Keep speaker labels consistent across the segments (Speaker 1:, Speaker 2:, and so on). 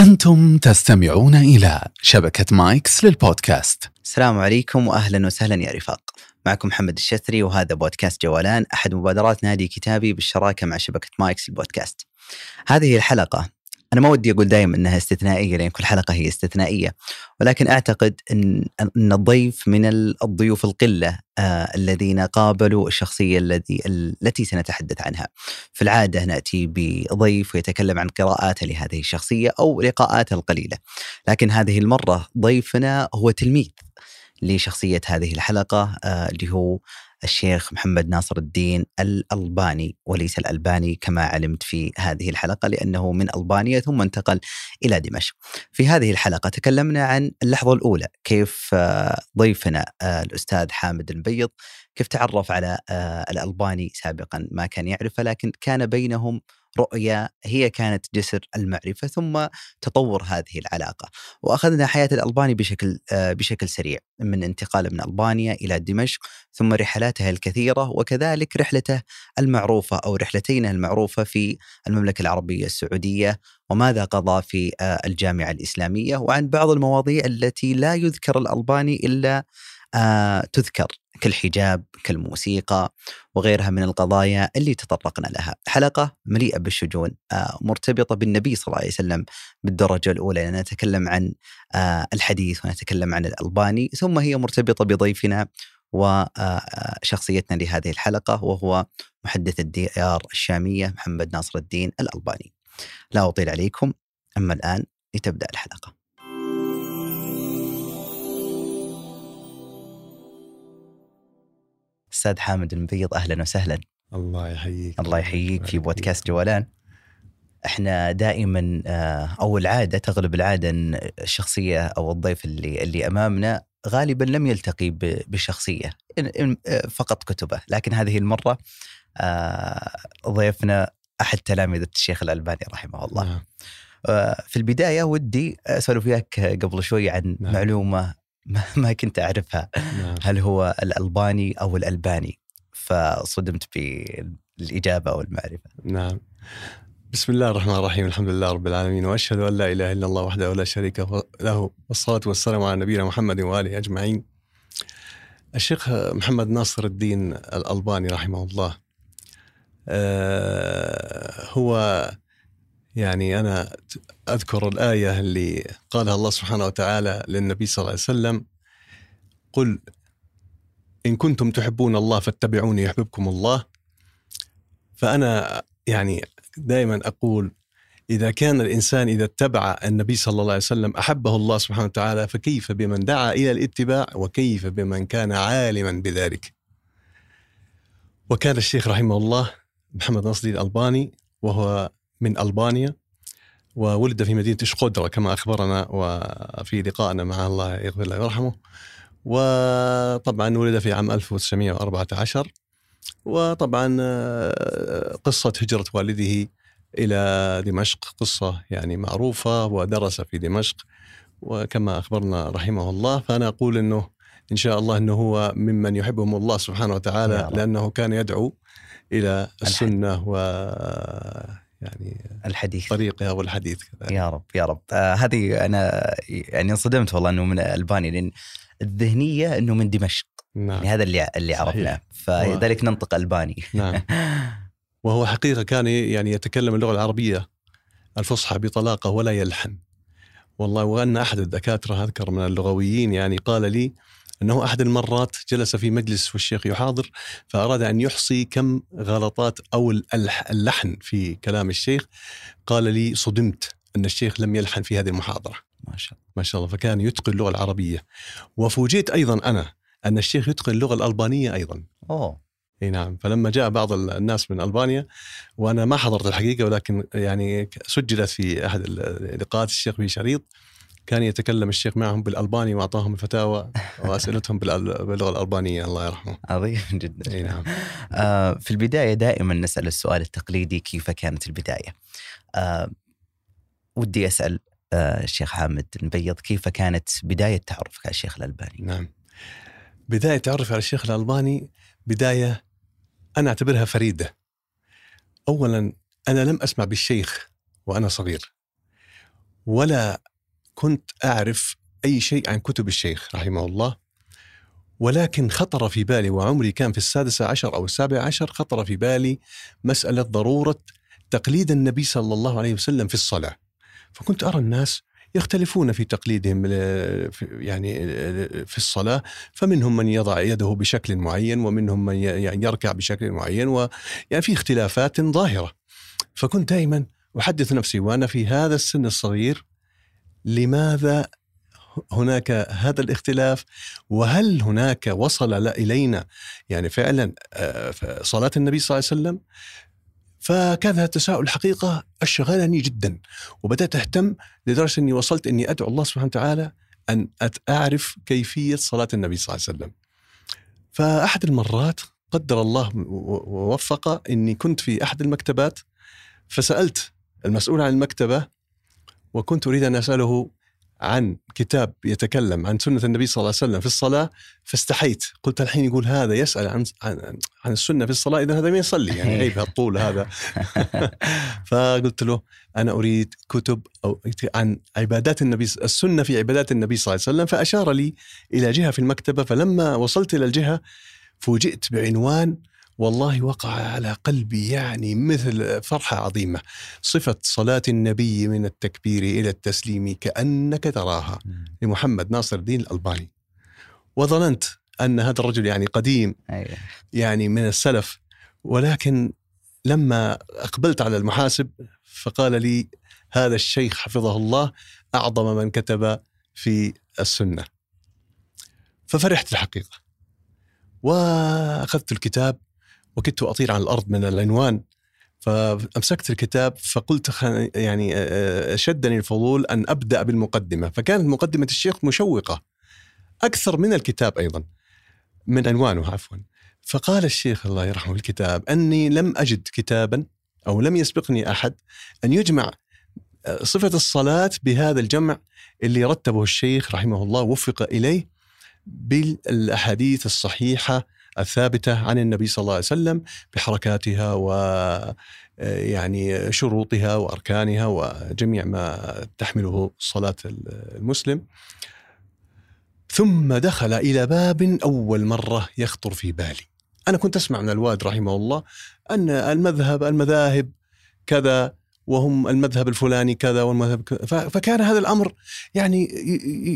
Speaker 1: أنتم تستمعون إلى شبكة مايكس للبودكاست
Speaker 2: السلام عليكم واهلا وسهلا يا رفاق. معكم محمد الشثري وهذا بودكاست جولان أحد مبادرات نادي كتابي بالشراكة مع شبكة مايكس البودكاست. هذه الحلقة أنا ما ودي أقول دائما إنها استثنائية لأن كل حلقة هي استثنائية ولكن أعتقد إن إن الضيف من الضيوف القلة آه الذين قابلوا الشخصية الذي التي سنتحدث عنها. في العادة نأتي بضيف ويتكلم عن قراءاته لهذه الشخصية أو لقاءاته القليلة. لكن هذه المرة ضيفنا هو تلميذ لشخصية هذه الحلقة آه اللي هو الشيخ محمد ناصر الدين الألباني وليس الألباني كما علمت في هذه الحلقة لأنه من ألبانيا ثم انتقل إلى دمشق. في هذه الحلقة تكلمنا عن اللحظة الأولى كيف ضيفنا الأستاذ حامد المبيض كيف تعرف على الألباني سابقا؟ ما كان يعرفه لكن كان بينهم رؤية هي كانت جسر المعرفة ثم تطور هذه العلاقة. وأخذنا حياة الألباني بشكل بشكل سريع من انتقاله من ألبانيا إلى دمشق ثم رحلاته الكثيرة وكذلك رحلته المعروفة أو رحلتين المعروفة في المملكة العربية السعودية وماذا قضى في الجامعة الإسلامية. وعن بعض المواضيع التي لا يذكر الألباني إلا تذكر. كالحجاب كالموسيقى وغيرها من القضايا اللي تطرقنا لها. حلقة مليئة بالشجون مرتبطة بالنبي صلى الله عليه وسلم بالدرجة الأولى. نتكلم عن الحديث ونتكلم عن الألباني ثم هي مرتبطة بضيفنا وشخصيتنا لهذه الحلقة وهو محدث الديار الشامية محمد ناصر الدين الألباني. لا أطيل عليكم أما الآن لتبدأ الحلقة. أستاذ حامد المبيض أهلا وسهلا.
Speaker 3: الله يحييك.
Speaker 2: الله يحييك في بودكاست جولان إحنا دائما أو العاده تغلب العادة إن الشخصية أو الضيف اللي اللي أمامنا غالبا لم يلتقي بشخصية فقط كتبه. لكن هذه المرة ضيفنا أحد تلامذة الشيخ الألباني رحمه الله. نعم. في البداية ودي اسولف وياك قبل شوي عن نعم. معلومة ما كنت أعرفها. نعم. هل هو الألباني أو الألباني؟ فصدمت بالإجابة أو المعرفة.
Speaker 3: نعم. بسم الله الرحمن الرحيم. الحمد لله رب العالمين. وأشهد أن لا إله إلا الله وحده لا شريك له. والصلاة والسلام على نبينا محمد وآله أجمعين. الشيخ محمد ناصر الدين الألباني رحمه الله هو يعني أنا أذكر الآية اللي قالها الله سبحانه وتعالى للنبي صلى الله عليه وسلم قل إن كنتم تحبون الله فاتبعوني يحببكم الله. فأنا يعني دائما أقول إذا كان الإنسان إذا اتبع النبي صلى الله عليه وسلم أحبه الله سبحانه وتعالى فكيف بمن دعا إلى الاتباع وكيف بمن كان عالما بذلك؟ وكان الشيخ رحمه الله محمد نصر الألباني وهو من ألبانيا وولد في مدينة شقودرا كما أخبرنا وفي لقائنا مع الله يغفر له ويرحمه. وطبعا ولد في عام 1914 وطبعا قصة هجرة والده إلى دمشق قصة يعني معروفة ودرس في دمشق. وكما أخبرنا رحمه الله فأنا أقول أنه إن شاء الله أنه هو ممن يحبهم الله سبحانه وتعالى لأنه كان يدعو إلى السنة و يعني
Speaker 2: الحديث.
Speaker 3: طريقها والحديث
Speaker 2: كذلك. يا رب يا رب. آه هذه أنا يعني انصدمت والله إنه من ألباني لأن الذهنية إنه من دمشق. نعم. يعني هذا اللي اللي عرفناه. فلذلك ننطق ألباني.
Speaker 3: نعم. وهو حقيقة كان يعني يتكلم اللغة العربية الفصحى بطلاقة ولا يلحن. والله وأن أحد الدكاترة أذكر من اللغويين يعني قال لي أنه أحد المرات جلس في مجلس والشيخ يحاضر فأراد أن يحصي كم غلطات أو اللحن في كلام الشيخ. قال لي صدمت أن الشيخ لم يلحن في هذه المحاضرة.
Speaker 2: ما شاء الله.
Speaker 3: ما شاء الله. فكان يتقن اللغة العربية. وفوجئت أيضا أنا أن الشيخ يتقن اللغة الألبانية أيضا.
Speaker 2: أوه.
Speaker 3: أي نعم. فلما جاء بعض الناس من ألبانيا وأنا ما حضرت الحقيقة ولكن يعني سجلت في أحد لقاءات الشيخ في شريط. كان يتكلم الشيخ معهم بالألباني وأعطاهم الفتاوى وأسئلتهم باللغة الألبانية الله يرحمه.
Speaker 2: عظيم جدا.
Speaker 3: إي نعم.
Speaker 2: آه في البداية دائما نسأل السؤال التقليدي كيف كانت البداية؟ آه ودي أسأل آه الشيخ حامد المبيض كيف كانت بداية تعرفك على الشيخ الألباني؟
Speaker 3: نعم. بداية تعرفي على الشيخ الألباني بداية أنا أعتبرها فريدة. اولا أنا لم أسمع بالشيخ وأنا صغير. ولا كنت أعرف أي شيء عن كتب الشيخ رحمه الله ولكن خطر في بالي وعمري كان في السادسة عشر أو السابع عشر خطر في بالي مسألة ضرورة تقليد النبي صلى الله عليه وسلم في الصلاة. فكنت أرى الناس يختلفون في تقليدهم يعني في الصلاة فمنهم من يضع يده بشكل معين ومنهم من يعني يركع بشكل معين ويعني في اختلافات ظاهرة. فكنت دائما أحدث نفسي وأنا في هذا السن الصغير لماذا هناك هذا الاختلاف؟ وهل هناك وصل لا إلينا يعني فعلا آه، صلاة النبي صلى الله عليه وسلم؟ فكان هذا التساؤل الحقيقة أشغلني جدا وبدأت أهتم لدرجة أني وصلت أني أدعو الله سبحانه وتعالى أن أت- أعرف كيفية صلاة النبي صلى الله عليه وسلم. فأحد المرات قدر الله ووفق أني كنت في أحد المكتبات فسألت المسؤول عن المكتبة وكنت أريد أن أسأله عن كتاب يتكلم عن سنة النبي صلى الله عليه وسلم في الصلاة فاستحيت. قلت الحين يقول هذا يسأل عن عن, عن السنة في الصلاة إذا هذا ما يصلي يعني عيب هالطول هذا. فقلت له أنا أريد كتب أو عن عبادات النبي السنة في عبادات النبي صلى الله عليه وسلم فأشار لي إلى جهة في المكتبة فلما وصلت إلى الجهة فوجئت بعنوان والله وقع على قلبي يعني مثل فرحة عظيمة. صفة صلاة النبي من التكبير إلى التسليم كأنك تراها. لمحمد ناصر الدين الألباني. وظننت أن هذا الرجل يعني قديم
Speaker 2: أيوة.
Speaker 3: يعني من السلف ولكن لما أقبلت على المحاسب فقال لي هذا الشيخ حفظه الله أعظم من كتب في السنة. ففرحت الحقيقة وأخذت الكتاب وكدت أطير على الأرض من العنوان فأمسكت الكتاب فقلت يعني شدني الفضول أن أبدأ بالمقدمة. فكانت مقدمة الشيخ مشوقة أكثر من الكتاب أيضا من عنوانه عفوا. فقال الشيخ الله يرحمه الكتاب أني لم أجد كتابا أو لم يسبقني أحد أن يجمع صفة الصلاة بهذا الجمع اللي رتبه الشيخ رحمه الله وفق إليه بالأحاديث الصحيحة الثابتة عن النبي صلى الله عليه وسلم بحركاتها و آه، يعني شروطها وأركانها وجميع ما تحمله صلاة المسلم. ثم دخل إلى باب أول مرة يخطر في بالي. أنا كنت أسمع من الوالد رحمه الله أن المذهب المذاهب كذا وهم المذهب الفلاني كذا والمذهب كذا فكان هذا الأمر يعني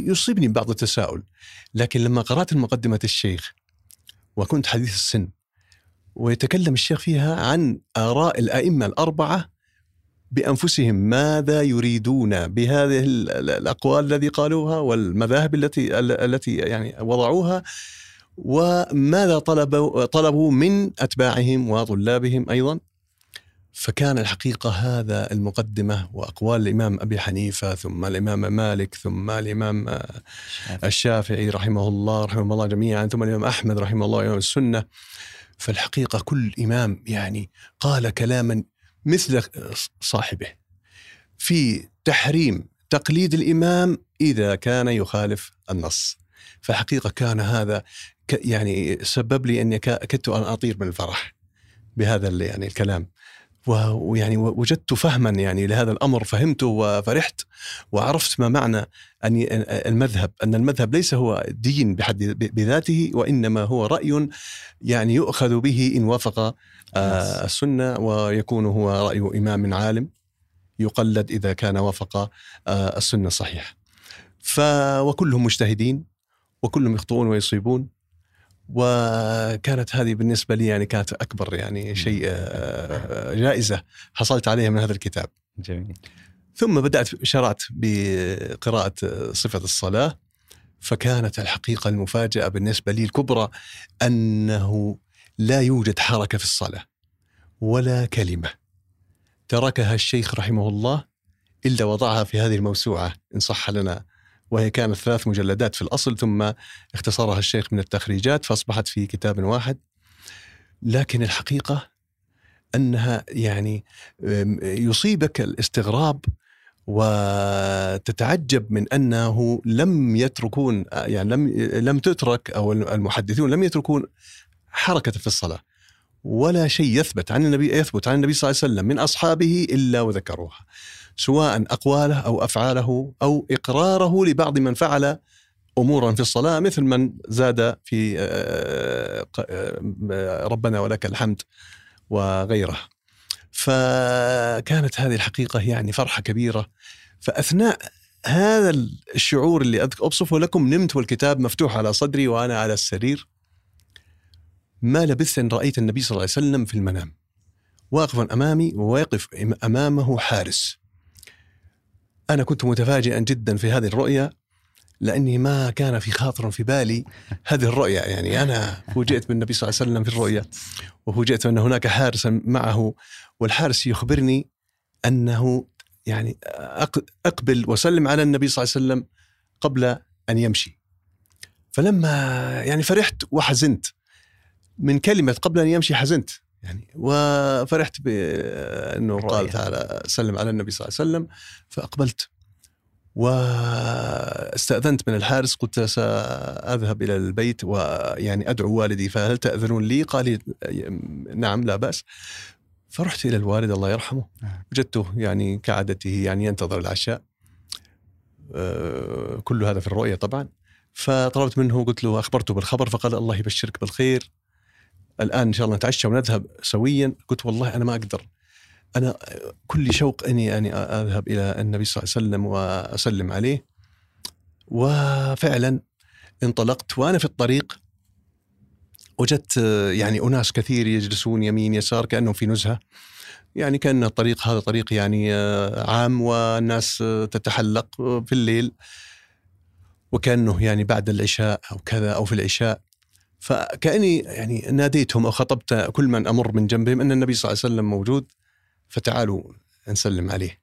Speaker 3: يصيبني ببعض التساؤل. لكن لما قرأت مقدمة الشيخ وكنت حديث السن. ويتكلم الشيخ فيها عن آراء الأئمة الأربعة بأنفسهم ماذا يريدون بهذه ال- ال- الأقوال الذي قالوها والمذاهب التي ال- التي يعني وضعوها وماذا طلبوا طلبوا من أتباعهم وطلابهم أيضا؟ فكان الحقيقة هذا المقدمة وأقوال الإمام أبي حنيفة ثم الإمام مالك ثم الإمام آه، الشافعي. رحمه الله رحمه الله جميعا ثم الإمام أحمد رحمه الله إمام السنة. فالحقيقة كل إمام يعني قال كلاما مثل صاحبه. في تحريم تقليد الإمام إذا كان يخالف النص. فحقيقة كان هذا يعني سبب لي أني كدت أن أطير من الفرح بهذا يعني الكلام. ويعني وجدت فهما يعني لهذا الأمر فهمته وفرحت وعرفت ما معنى أن المذهب أن المذهب ليس هو دين بحد بذاته وإنما هو رأي يعني يؤخذ به إن وافق آه، السنة ويكون هو رأي إمام عالم يقلد إذا كان وافق آه، السنة الصحيحة. ف وكلهم مجتهدين وكلهم يخطئون ويصيبون وكانت هذه بالنسبة لي يعني كانت أكبر يعني شيء آه، جائزة حصلت عليها من هذا الكتاب.
Speaker 2: جميل.
Speaker 3: ثم بدأت شرعت بقراءة صفة الصلاة فكانت الحقيقة المفاجأة بالنسبة لي الكبرى أنه لا يوجد حركة في الصلاة ولا كلمة تركها الشيخ رحمه الله إلا وضعها في هذه الموسوعة إن صح لنا. وهي كانت ثلاث مجلدات في الأصل ثم اختصرها الشيخ من التخريجات فأصبحت في كتاب واحد. لكن الحقيقة أنها يعني يصيبك الاستغراب وتتعجب من أنه لم يتركون يعني لم لم تترك أو المحدثون لم يتركون حركة في الصلاة. ولا شيء يثبت عن النبي يثبت عن النبي صلى الله عليه وسلم من أصحابه إلا وذكروها سواء أقواله أو أفعاله أو إقراره لبعض من فعل أمورا في الصلاة مثل من زاد في آه، آه، ربنا ولك الحمد وغيره. فكانت هذه الحقيقة يعني فرحة كبيرة فأثناء هذا الشعور اللي أوصفه لكم نمت والكتاب مفتوح على صدري وأنا على السرير ما لبثت إن رأيت النبي صلى الله عليه وسلم في المنام. واقفا أمامي وواقف أمامه حارس. أنا كنت متفاجئا جدا في هذه الرؤية لأني ما كان في خاطر في بالي هذه الرؤية. يعني أنا فوجئت بالنبي صلى الله عليه وسلم في الرؤية وفوجئت أن هناك حارسا معه والحارس يخبرني أنه يعني أقبل وسلم على النبي صلى الله عليه وسلم قبل أن يمشي. فلما يعني فرحت وحزنت. من كلمة قبل أن يمشي حزنت. يعني وفرحت بانه قال تعالى سلم على النبي صلى الله عليه وسلم فأقبلت. واستأذنت من الحارس قلت سأذهب إلى البيت ويعني أدعو والدي فهل تأذنون لي؟ قال نعم لا بأس. فرحت إلى الوالد الله يرحمه. نعم. وجدته يعني كعادته يعني ينتظر العشاء. آه، كل هذا في الرؤية طبعا. فطلبت منه قلت له أخبرته بالخبر فقال الله يبشرك بالخير. الآن إن شاء الله نتعشى ونذهب سويا. قلت والله أنا ما أقدر. أنا كل شوق إني أني أذهب إلى النبي صلى الله عليه وسلم وأسلم عليه. وفعلا انطلقت وأنا في الطريق وجدت يعني أناس كثير يجلسون يمين يسار كأنهم في نزهة. يعني كأن الطريق هذا طريق يعني عام والناس تتحلق في الليل. وكأنه يعني بعد العشاء أو كذا أو في العشاء. فكأني يعني ناديتهم أو خطبت كل من أمر من جنبهم أن النبي صلى الله عليه وسلم موجود فتعالوا نسلم عليه.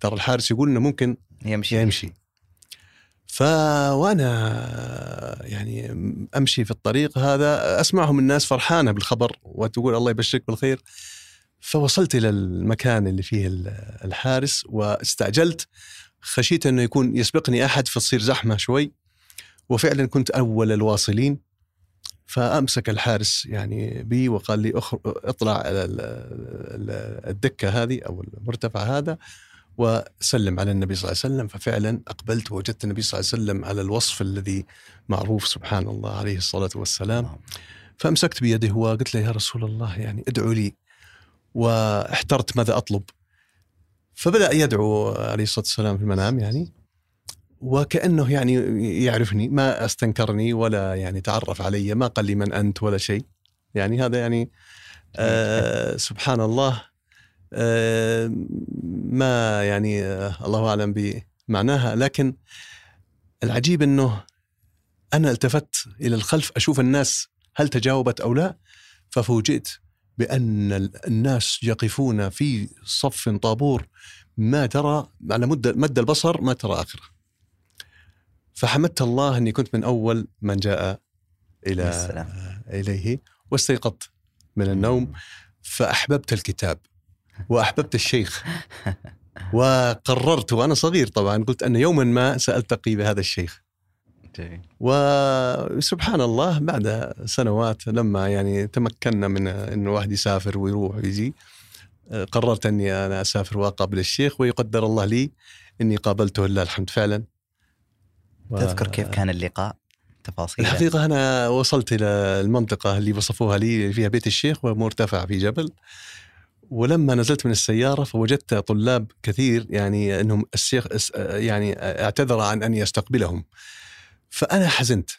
Speaker 3: ترى الحارس يقول إنه ممكن
Speaker 2: يمشي.
Speaker 3: يمشي. ف وأنا يعني أمشي في الطريق هذا أسمعهم الناس فرحانة بالخبر وتقول الله يبشرك بالخير. فوصلت إلى المكان اللي فيه الحارس واستعجلت. خشيت إنه يكون يسبقني أحد فتصير زحمة شوي. وفعلا كنت أول الواصلين. فأمسك الحارس يعني بي وقال لي اطلع على الدكة هذه أو المرتفع هذا وسلم على النبي صلى الله عليه وسلم. ففعلا أقبلت ووجدت النبي صلى الله عليه وسلم على الوصف الذي معروف سبحان الله عليه الصلاة والسلام. نعم. فأمسكت بيده وقلت له يا رسول الله يعني ادعو لي. واحترت ماذا أطلب. فبدأ يدعو عليه الصلاة والسلام في المنام يعني. وكأنه يعني يعرفني ما أستنكرني ولا يعني تعرف علي ما قال لي من أنت ولا شيء. يعني هذا يعني آه سبحان الله آه ما يعني آه الله أعلم بمعناها. لكن العجيب إنه أنا التفت إلى الخلف أشوف الناس هل تجاوبت أو لا ففوجئت بأن الناس يقفون في صف طابور ما ترى على مد مد البصر ما ترى آخره. فحمدت الله أني كنت من أول من جاء إلى السلام. إليه واستيقظت من النوم فأحببت الكتاب وأحببت الشيخ وقررت وأنا صغير طبعا قلت أن يوما ما سألتقي بهذا الشيخ. وسبحان الله بعد سنوات لما يعني تمكنا من انه الواحد يسافر ويروح ويجي قررت أني أنا أسافر وأقابل الشيخ ويقدر الله لي أني قابلته لله الحمد فعلا.
Speaker 2: تذكر كيف كان اللقاء؟
Speaker 3: تفاصيل الحقيقة أنا وصلت إلى المنطقة اللي وصفوها لي فيها بيت الشيخ ومرتفع في جبل. ولما نزلت من السيارة فوجدت طلاب كثير يعني أنهم الشيخ يعني اعتذر عن أن يستقبلهم. فأنا حزنت.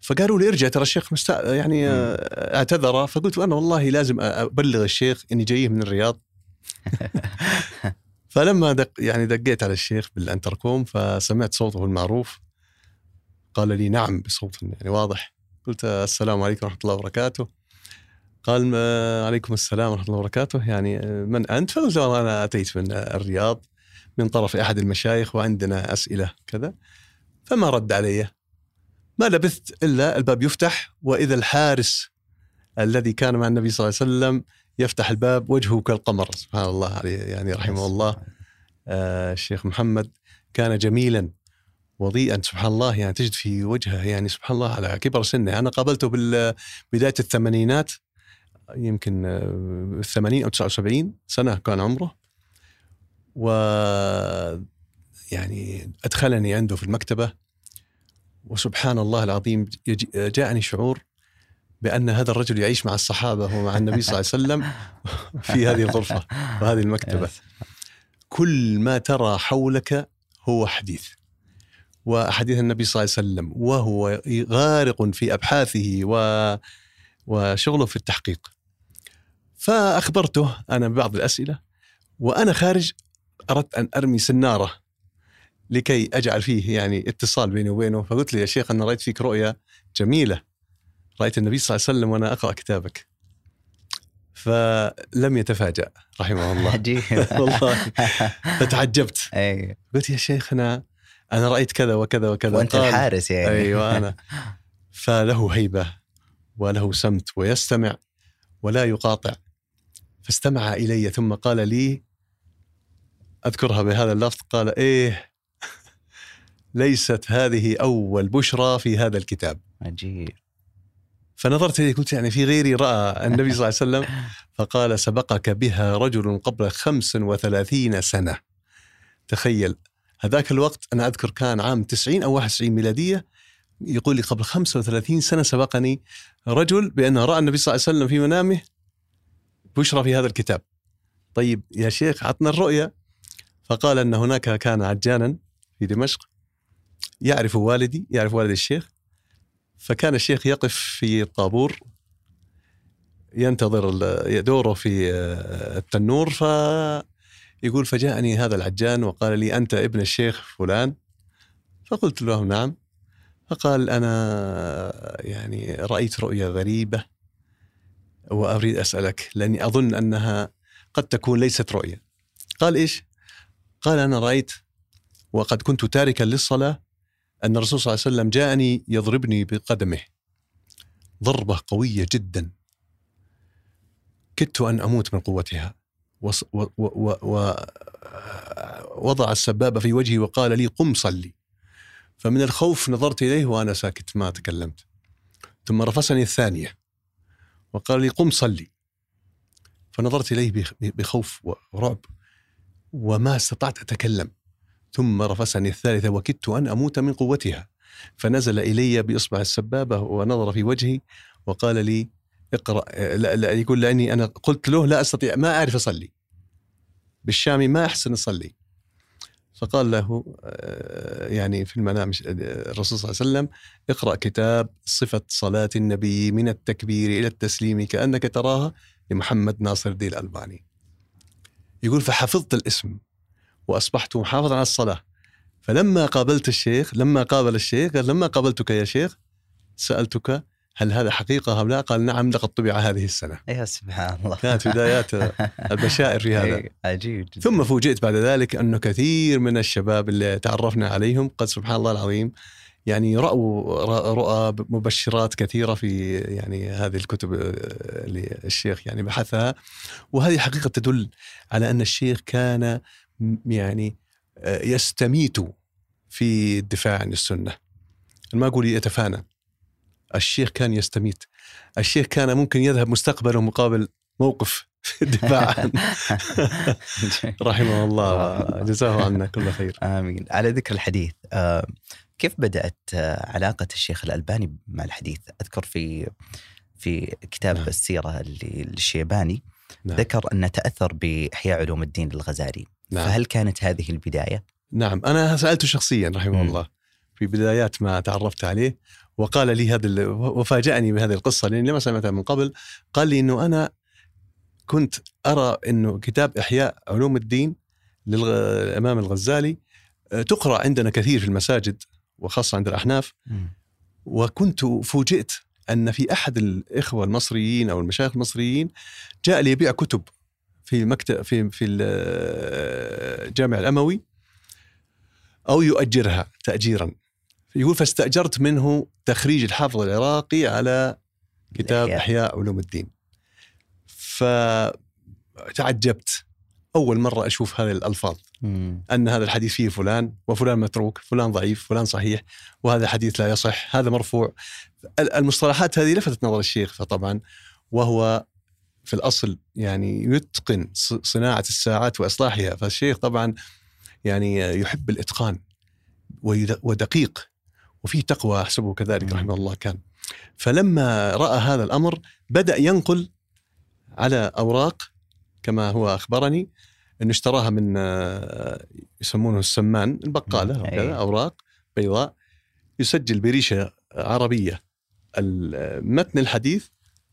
Speaker 3: فقالوا لي ارجع ترى الشيخ مستا... يعني اعتذر. فقلت أنا والله لازم أبلغ الشيخ إني جاية من الرياض. فلما دق يعني دقيت على الشيخ بالأنتركوم فسمعت صوته المعروف. قال لي نعم بصوت يعني واضح. قلت السلام عليكم ورحمة الله وبركاته. قال عليكم السلام ورحمة الله وبركاته. يعني من أنت؟ فقلت والله أنا أتيت من الرياض من طرف أحد المشايخ وعندنا أسئلة كذا. فما رد علي؟ ما لبثت إلا الباب يفتح وإذا الحارس الذي كان مع النبي صلى الله عليه وسلم يفتح الباب وجهه كالقمر. سبحان الله عليه يعني رحمه الله. آه الشيخ محمد كان جميلا وضيئا سبحان الله يعني تجد في وجهه يعني سبحان الله على كبر سنه. أنا قابلته بالبدايه الثمانينات يمكن آه، 80 أو 79 سنة كان عمره. و يعني أدخلني عنده في المكتبة وسبحان الله العظيم جاءني شعور بأن هذا الرجل يعيش مع الصحابة ومع النبي صلى الله عليه وسلم في هذه الغرفه وهذه المكتبة. كل ما ترى حولك هو حديث. وحديث النبي صلى الله عليه وسلم وهو غارق في أبحاثه و وشغله في التحقيق. فأخبرته أنا ببعض الأسئلة وأنا خارج أردت أن أرمي سنارة لكي أجعل فيه يعني اتصال بيني وبينه فقلت له يا شيخ أنا رأيت فيك رؤيا جميلة رأيت النبي صلى الله عليه وسلم وأنا أقرأ كتابك. فلم يتفاجأ رحمه الله. والله. فتعجبت.
Speaker 2: اي
Speaker 3: قلت يا شيخنا أنا رأيت كذا وكذا وكذا.
Speaker 2: وأنت
Speaker 3: قال-
Speaker 2: الحارس يعني.
Speaker 3: أيوه أنا. فله هيبة وله سمت ويستمع ولا يقاطع. فاستمع إلي ثم قال لي أذكرها بهذا اللفظ قال إيه ليست هذه أول بشرى في هذا الكتاب.
Speaker 2: عجيب.
Speaker 3: فنظرت إليه قلت يعني في غيري رأى النبي صلى الله عليه وسلم. فقال سبقك بها رجل قبل خمس وثلاثين سنة. تخيل. هذاك الوقت أنا أذكر كان عام 90 أو 91 ميلادية يقول لي قبل 35 سنة سبقني رجل بانه رأى النبي صلى الله عليه وسلم في منامه بشرى في هذا الكتاب. طيب يا شيخ عطنا الرؤيا فقال أن هناك كان عجانا في دمشق يعرف والدي يعرف والد الشيخ فكان الشيخ يقف في الطابور ينتظر دوره في التنور ف يقول فجاءني هذا العجان وقال لي أنت ابن الشيخ فلان؟ فقلت له نعم. فقال أنا يعني رأيت رؤيا غريبة وأريد أسألك لأني أظن أنها قد تكون ليست رؤيا. قال إيش؟ قال أنا رأيت وقد كنت تاركا للصلاة أن الرسول صلى الله عليه وسلم جاءني يضربني بقدمه. ضربة قوية جدا. كدت أن أموت من قوتها. وص- و- و- و- و- وضع السبابة في وجهي وقال لي قم صلي. فمن الخوف نظرت إليه وأنا ساكت ما تكلمت. ثم رفسني الثانية وقال لي قم صلي. فنظرت إليه بخ- بخوف ورعب وما استطعت أتكلم. ثم رفسني الثالثة وكدت أن أموت من قوتها. فنزل إلي بإصبع السبابة ونظر في وجهي وقال لي اقرأ لا, لا يقول لأني أنا قلت له لا أستطيع ما أعرف أصلي. بالشامي ما أحسن أصلي. فقال له آه، يعني في المنام الرسول صلى الله عليه وسلم اقرأ كتاب صفة صلاة النبي من التكبير إلى التسليم كأنك تراها لمحمد ناصر الدين الألباني. يقول فحفظت الاسم وأصبحت محافظا على الصلاة. فلما قابلت الشيخ لما قابل الشيخ قال لما قابلتك يا شيخ؟ سألتك هل هذا حقيقة أم لا؟ قال نعم لقد طبع هذه السنة.
Speaker 2: يا سبحان الله.
Speaker 3: كانت بدايات البشائر في هذا.
Speaker 2: إي، عجيب جدا.
Speaker 3: ثم فوجئت بعد ذلك أنه كثير من الشباب اللي تعرفنا عليهم قد سبحان الله العظيم يعني رأوا رأ- رؤى مبشرات كثيرة في يعني هذه الكتب اللي الشيخ يعني بحثها. وهذه حقيقة تدل على أن الشيخ كان يعني آه، يستميت في الدفاع عن السنة. أنا ما أقول يتفانى؟ الشيخ كان يستميت. الشيخ كان ممكن يذهب مستقبله مقابل موقف الدفاع. عنه رحمه الله. جزاه عنا كل خير.
Speaker 2: آمين. على ذكر الحديث آه، كيف بدأت آه، علاقة الشيخ الألباني مع الحديث؟ أذكر في في كتاب
Speaker 3: نعم.
Speaker 2: السيرة للشيباني
Speaker 3: نعم.
Speaker 2: ذكر انه تأثر بإحياء علوم الدين للغزالي.
Speaker 3: نعم.
Speaker 2: فهل كانت هذه البداية؟
Speaker 3: نعم. أنا سألته شخصيا رحمه
Speaker 2: مم.
Speaker 3: الله. في بدايات ما تعرفت عليه وقال لي هذا وفاجأني بهذه القصة لأني لما سمعتها من قبل قال لي أنه أنا كنت أرى أنه كتاب إحياء علوم الدين للإمام الغزالي آه، تقرأ عندنا كثير في المساجد وخاصة عند الأحناف. وكنت فوجئت أن في أحد الإخوة المصريين أو المشايخ المصريين جاء ليبيع كتب في مكتب في في الجامع الأموي أو يؤجرها تأجيرا. يقول فاستأجرت منه تخريج الحافظ العراقي على كتاب. إحياء. علوم الدين. فتعجبت. أول مرة أشوف هذه الألفاظ.
Speaker 2: مم.
Speaker 3: أن هذا الحديث فيه فلان وفلان متروك فلان ضعيف فلان صحيح وهذا حديث لا يصح هذا مرفوع. ال- المصطلحات هذه لفتت نظر الشيخ فطبعا وهو في الأصل يعني يتقن ص- صناعة الساعات وإصلاحها. فالشيخ طبعا يعني يحب الإتقان ويد- ودقيق. وفيه تقوى أحسبه كذلك
Speaker 2: مم.
Speaker 3: رحمه الله كان فلما رأى هذا الأمر بدأ ينقل على أوراق كما هو أخبرني انه اشتراها من آه، يسمونه السمان البقاله
Speaker 2: مم.
Speaker 3: وكذا
Speaker 2: أي.
Speaker 3: أوراق بيضاء يسجل بريشة عربية ال- متن الحديث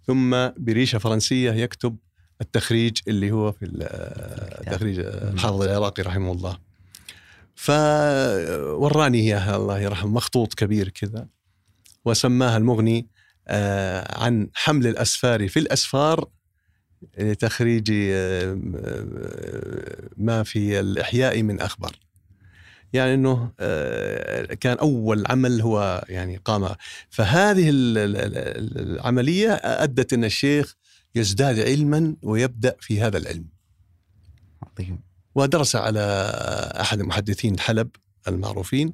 Speaker 3: ثم بريشة فرنسية يكتب التخريج اللي هو في ال-
Speaker 2: الكتاب.
Speaker 3: تخريج الحافظ العراقي رحمه الله فوراني إياها الله يرحمه مخطوط كبير كذا. وسماها المغني آه، عن حمل الاسفار في الأسفار لتخريج آه، آه، ما في الإحياء من أخبار. يعني إنه كان أول عمل هو يعني قام. فهذه ال- ال- ال- العملية أدت إن الشيخ يزداد علما ويبدأ في هذا العلم.
Speaker 2: عظيم.
Speaker 3: ودرس على أحد محدثين حلب المعروفين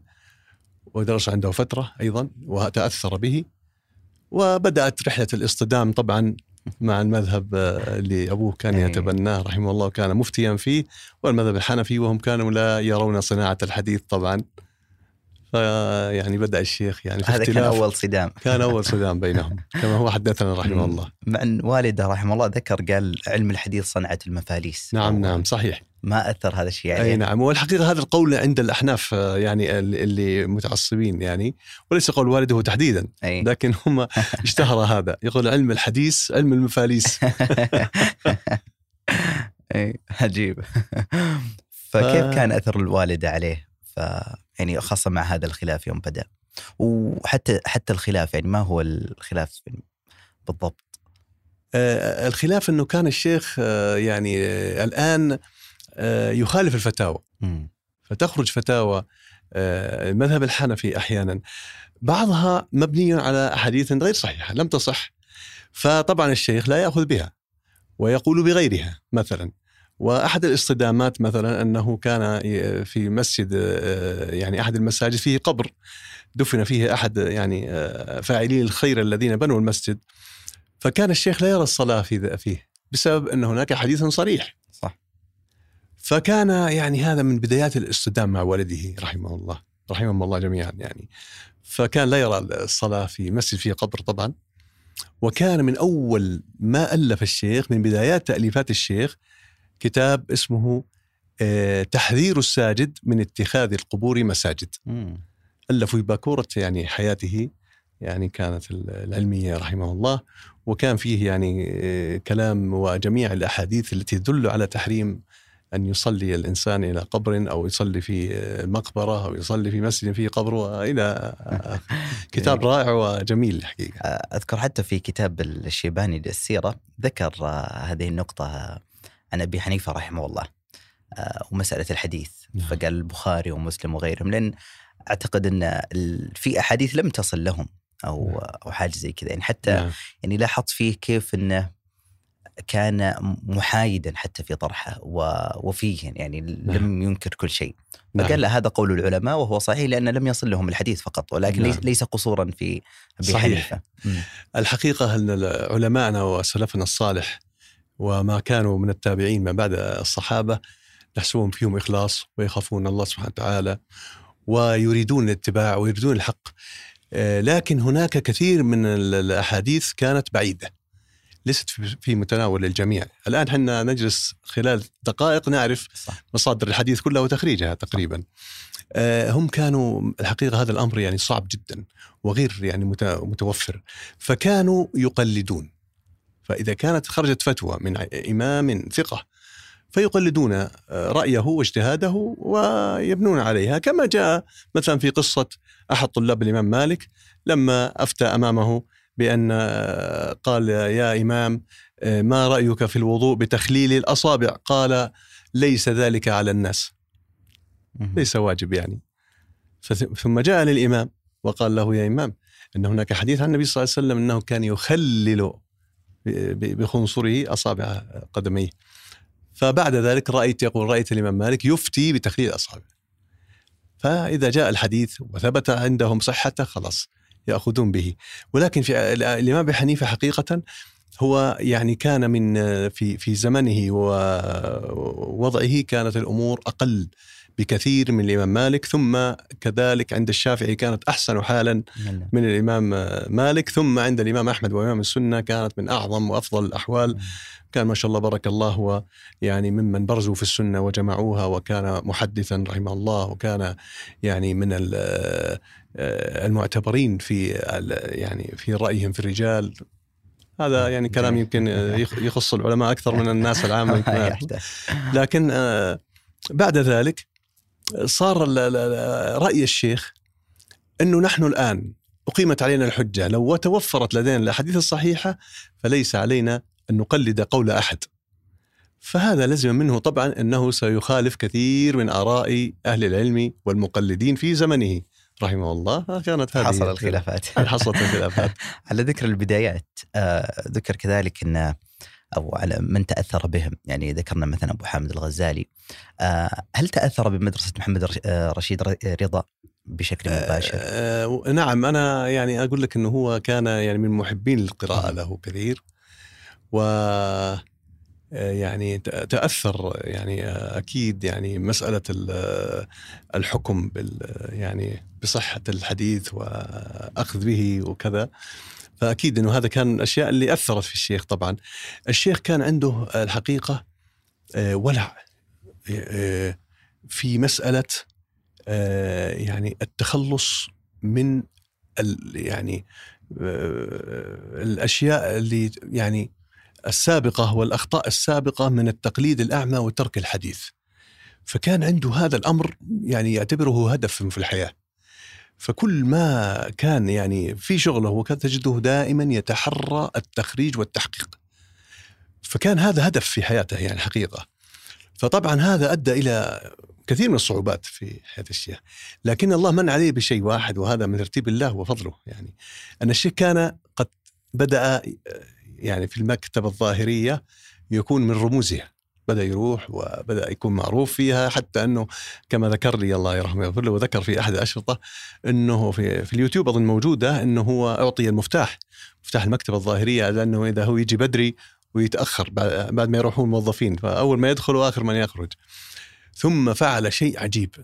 Speaker 3: ودرس عنده فترة أيضا وتأثر به وبدأت رحلة الاصطدام طبعا مع المذهب آه، اللي أبوه كان. يتبناه رحمه الله وكان مفتيا فيه والمذهب الحنفي وهم كانوا لا يرون صناعة الحديث طبعا فيعني بدأ الشيخ يعني في
Speaker 2: هذا كان أول صدام.
Speaker 3: كان أول صدام بينهم. كما هو حدثنا رحمه. الله.
Speaker 2: مع ان والده رحمه الله ذكر قال علم الحديث صنعة المفاليس.
Speaker 3: نعم نعم صحيح.
Speaker 2: ما أثر هذا الشيء عليه.
Speaker 3: أي نعم والحقيقة هذا القول عند الأحناف يعني ال- اللي متعصبين يعني وليس قول والده تحديدا
Speaker 2: أي.
Speaker 3: لكن هم اشتهر هذا. يقول علم الحديث علم المفاليس.
Speaker 2: أي عجيب. فكيف كان أثر الوالده عليه؟ ف يعني خاصة مع هذا الخلاف يوم بدأ. وحتى حتى الخلاف يعني ما هو الخلاف يعني بالضبط؟
Speaker 3: آه، الخلاف إنه كان الشيخ آه، يعني آه، الآن آه، يخالف الفتاوى.
Speaker 2: مم.
Speaker 3: فتخرج فتاوى آه، المذهب الحنفي أحيانا. بعضها مبني على أحاديث غير صحيحة لم تصح. فطبعا الشيخ لا يأخذ بها ويقول بغيرها مثلا. وأحد الاصطدامات مثلا أنه كان في مسجد آه، يعني أحد المساجد فيه قبر. دفن فيه أحد يعني آه، فاعلي الخير الذين بنوا المسجد. فكان الشيخ لا يرى الصلاة في فيه بسبب أن هناك حديث صريح.
Speaker 2: صح.
Speaker 3: فكان يعني هذا من بدايات الاصطدام مع والده رحمه الله رحمهم الله جميعا يعني. فكان لا يرى الصلاة في مسجد فيه قبر طبعا. وكان من أول ما ألف الشيخ من بدايات تأليفات الشيخ كتاب اسمه آه، تحذير الساجد من اتخاذ القبور مساجد
Speaker 2: مم.
Speaker 3: ألف في باكورة يعني حياته يعني كانت العلمية رحمه الله وكان فيه يعني آه، كلام وجميع الأحاديث التي تدل على تحريم أن يصلي الإنسان إلى قبر أو يصلي في آه، مقبرة أو يصلي في مسجد فيه قبر وإلى آخره. كتاب رائع وجميل الحقيقة
Speaker 2: أذكر حتى في كتاب الشيباني للسيرة ذكر هذه النقطة آه، عن أبي حنيفة رحمه الله آه، ومسألة الحديث
Speaker 3: نعم.
Speaker 2: فقال البخاري ومسلم وغيرهم لأن أعتقد أن ال- في أحاديث لم تصل لهم أو
Speaker 3: نعم.
Speaker 2: أو حاجة زي كذا يعني حتى
Speaker 3: نعم.
Speaker 2: يعني لاحظت فيه كيف أنه كان محايدا حتى في طرحه وفيه يعني لم ينكر كل شيء. فقال له هذا قول العلماء وهو صحيح لأن لم يصل لهم الحديث فقط ولكن
Speaker 3: نعم.
Speaker 2: ليس قصورا في أبي
Speaker 3: صحيح.
Speaker 2: حنيفة مم.
Speaker 3: الحقيقة أن علماءنا وسلفنا الصالح وما كانوا من التابعين ما بعد الصحابة نحسبهم فيهم إخلاص ويخافون الله سبحانه وتعالى ويريدون الاتباع ويريدون الحق. آه، لكن هناك كثير من ال- الأحاديث كانت بعيدة ليست في- متناول الجميع الآن حنا نجلس خلال دقائق نعرف
Speaker 2: صح.
Speaker 3: مصادر الحديث كلها وتخريجها تقريبا. آه، هم كانوا الحقيقة هذا الأمر يعني صعب جدا وغير يعني مت- متوفر. فكانوا يقلدون. فإذا كانت خرجت فتوى من إمام ثقة فيقلدون آه، رأيه واجتهاده ويبنون عليها. كما جاء مثلا في قصة أحد طلاب الإمام مالك لما أفتى أمامه بأن آه، قال يا إمام آه، ما رأيك في الوضوء بتخليل الأصابع؟ قال ليس ذلك على الناس. ليس واجب يعني. ثم جاء للإمام وقال له يا إمام أن هناك حديث عن النبي صلى الله عليه وسلم أنه كان يخلل بخنصره أصابع قدميه. فبعد ذلك رأيت يقول رأيت الإمام مالك يفتي بتخليل الأصابع. فإذا جاء الحديث وثبت عندهم صحته خلاص يأخذون به. ولكن في ال- الإمام أبي حنيفة حقيقة هو يعني كان من في في زمنه ووضعه كانت الأمور أقل بكثير من الإمام مالك ثم كذلك عند الشافعي كانت أحسن حالا من الإمام مالك ثم عند الإمام أحمد وإمام السنة كانت من أعظم وأفضل الأحوال. كان ما شاء الله بارك الله هو يعني ممن برزوا في السنة وجمعوها وكان محدثا رحمه الله وكان يعني من المعتبرين في يعني في رأيهم في الرجال. هذا يعني كلام يمكن يخص العلماء أكثر من الناس العامة لكن بعد ذلك صار رأي الشيخ إنه نحن الآن أقيمت علينا الحجة. لو توفرت لدينا الأحاديث الصحيحة فليس علينا أن نقلد قول أحد. فهذا لزم منه طبعا إنه سيخالف كثير من آراء أهل العلم والمقلدين في زمنه. رحمه الله. كانت هذه
Speaker 2: حصل الخلافات.
Speaker 3: حصلت الخلافات.
Speaker 2: على ذكر البدايات آه ذكر كذلك إن أو على من تأثر بهم. يعني ذكرنا مثلا أبو حامد الغزالي. آه هل تأثر بمدرسة محمد آه، رشيد رضا بشكل مباشر؟
Speaker 3: آه نعم أنا يعني أقول لك إنه هو كان يعني من محبين القراءة له كثير. و آه، يعني تأثر يعني آه، أكيد يعني مسألة الحكم بال يعني بصحة الحديث وأخذ به وكذا. فأكيد إنه هذا كان من الأشياء اللي أثرت في الشيخ طبعا الشيخ كان عنده الحقيقة آه، ولع في مسألة يعني التخلص من يعني الأشياء اللي يعني السابقة والأخطاء السابقة من التقليد الأعمى وترك الحديث. فكان عنده هذا الأمر يعني يعتبره هدف في الحياة. فكل ما كان يعني في شغله وكان تجده دائما يتحرى التخريج والتحقيق. فكان هذا هدف في حياته يعني حقيقة. فطبعا هذا أدى إلى كثير من الصعوبات في حياه الشيخ، لكن الله من عليه بشيء واحد وهذا من ترتيب الله وفضله يعني أن الشيخ كان قد بدأ يعني في المكتبة الظاهرية يكون من رموزها بدأ يروح وبدأ يكون معروف فيها حتى أنه كما ذكر لي الله يرحمه ويغفر له وذكر في أحد الاشرطه أنه في, في اليوتيوب أظن موجوده أنه هو أعطي المفتاح مفتاح المكتبة الظاهرية لأنه إذا هو يجي بدري ويتأخر بعد ما يروحون الموظفين فأول ما يدخل وآخر من يخرج. ثم فعل شيء عجيب.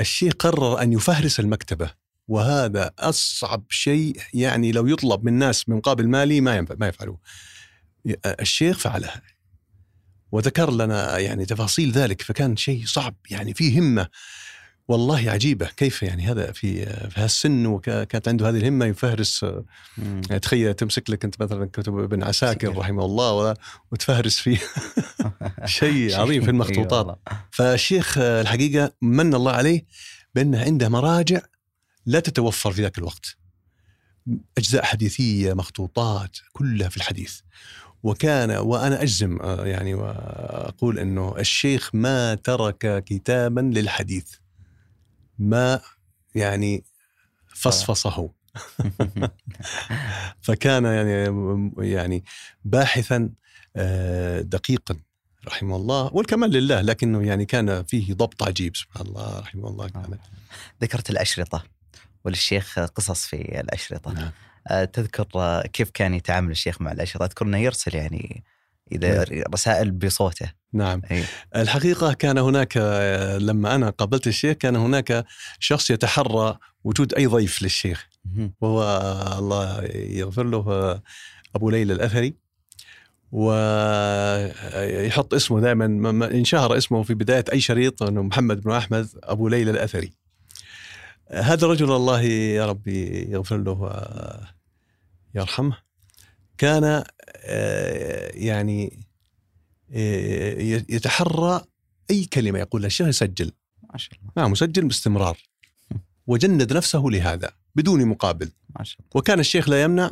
Speaker 3: الشيخ قرر أن يفهرس المكتبة وهذا أصعب شيء يعني لو يطلب من ناس من مقابل مالي ما ما يفعلوه. الشيخ فعلها. وذكر لنا يعني تفاصيل ذلك فكان شيء صعب يعني فيه همة. والله عجيبة كيف يعني هذا في في هالسن وكانت عنده هذه الهمة يفهرس يعني تخيل تمسك لك أنت مثلا كتب ابن عساكر رحمه الله وتفهرس فيه. شيء عظيم في المخطوطات. فالشيخ الحقيقة من الله عليه بانه عنده مراجع لا تتوفر في ذاك الوقت. أجزاء حديثية مخطوطات كلها في الحديث. وكان وأنا أجزم آه، يعني وأقول أنه الشيخ ما ترك كتابا للحديث. ما يعني فصفصه. فكان يعني يعني باحثا آه، دقيقا رحمه الله والكمال لله لكنه يعني كان فيه ضبط عجيب سبحان الله رحمه الله كان.
Speaker 2: ذكرت الأشرطة وللشيخ قصص في الأشرطة. نعم. آه، تذكر كيف كان يتعامل الشيخ مع الأشرطة أذكر أنه يرسل يعني إذا نعم. رسائل بصوته.
Speaker 3: نعم. أي. الحقيقة كان هناك آه، لما أنا قابلت الشيخ كان هناك شخص يتحرى وجود أي ضيف للشيخ. وهو الله يغفر له أبو ليلى الأثري. ويحط اسمه دائما انشهر اسمه في بداية أي شريط أنه محمد بن أحمد أبو ليلى الأثري. هذا الرجل الله يا ربي يغفر له ويرحمه كان آه، يعني آه، يتحرى أي كلمة يقولها الشيخ يسجل. ما شاء الله. نعم مسجل باستمرار. وجند نفسه لهذا بدون مقابل. ما شاء الله. وكان الشيخ لا يمنع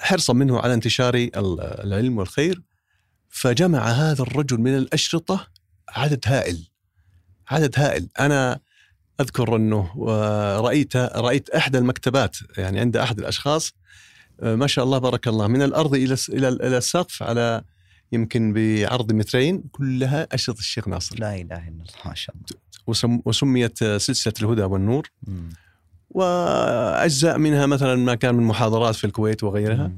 Speaker 3: حرصا منه على انتشار العلم والخير. فجمع هذا الرجل من الأشرطة عدد هائل. عدد هائل. أنا أذكر أنه رأيت رأيت إحدى المكتبات يعني عند أحد الأشخاص آه، ما شاء الله بارك الله. من الأرض إلى إلى إلى السقف على يمكن بعرض مترين كلها أشرطة الشيخ ناصر.
Speaker 2: لا إله إلا الله ما شاء الله.
Speaker 3: وسم وسميت سلسلة الهدى والنور. وأجزاء منها مثلا ما كان من محاضرات في الكويت وغيرها.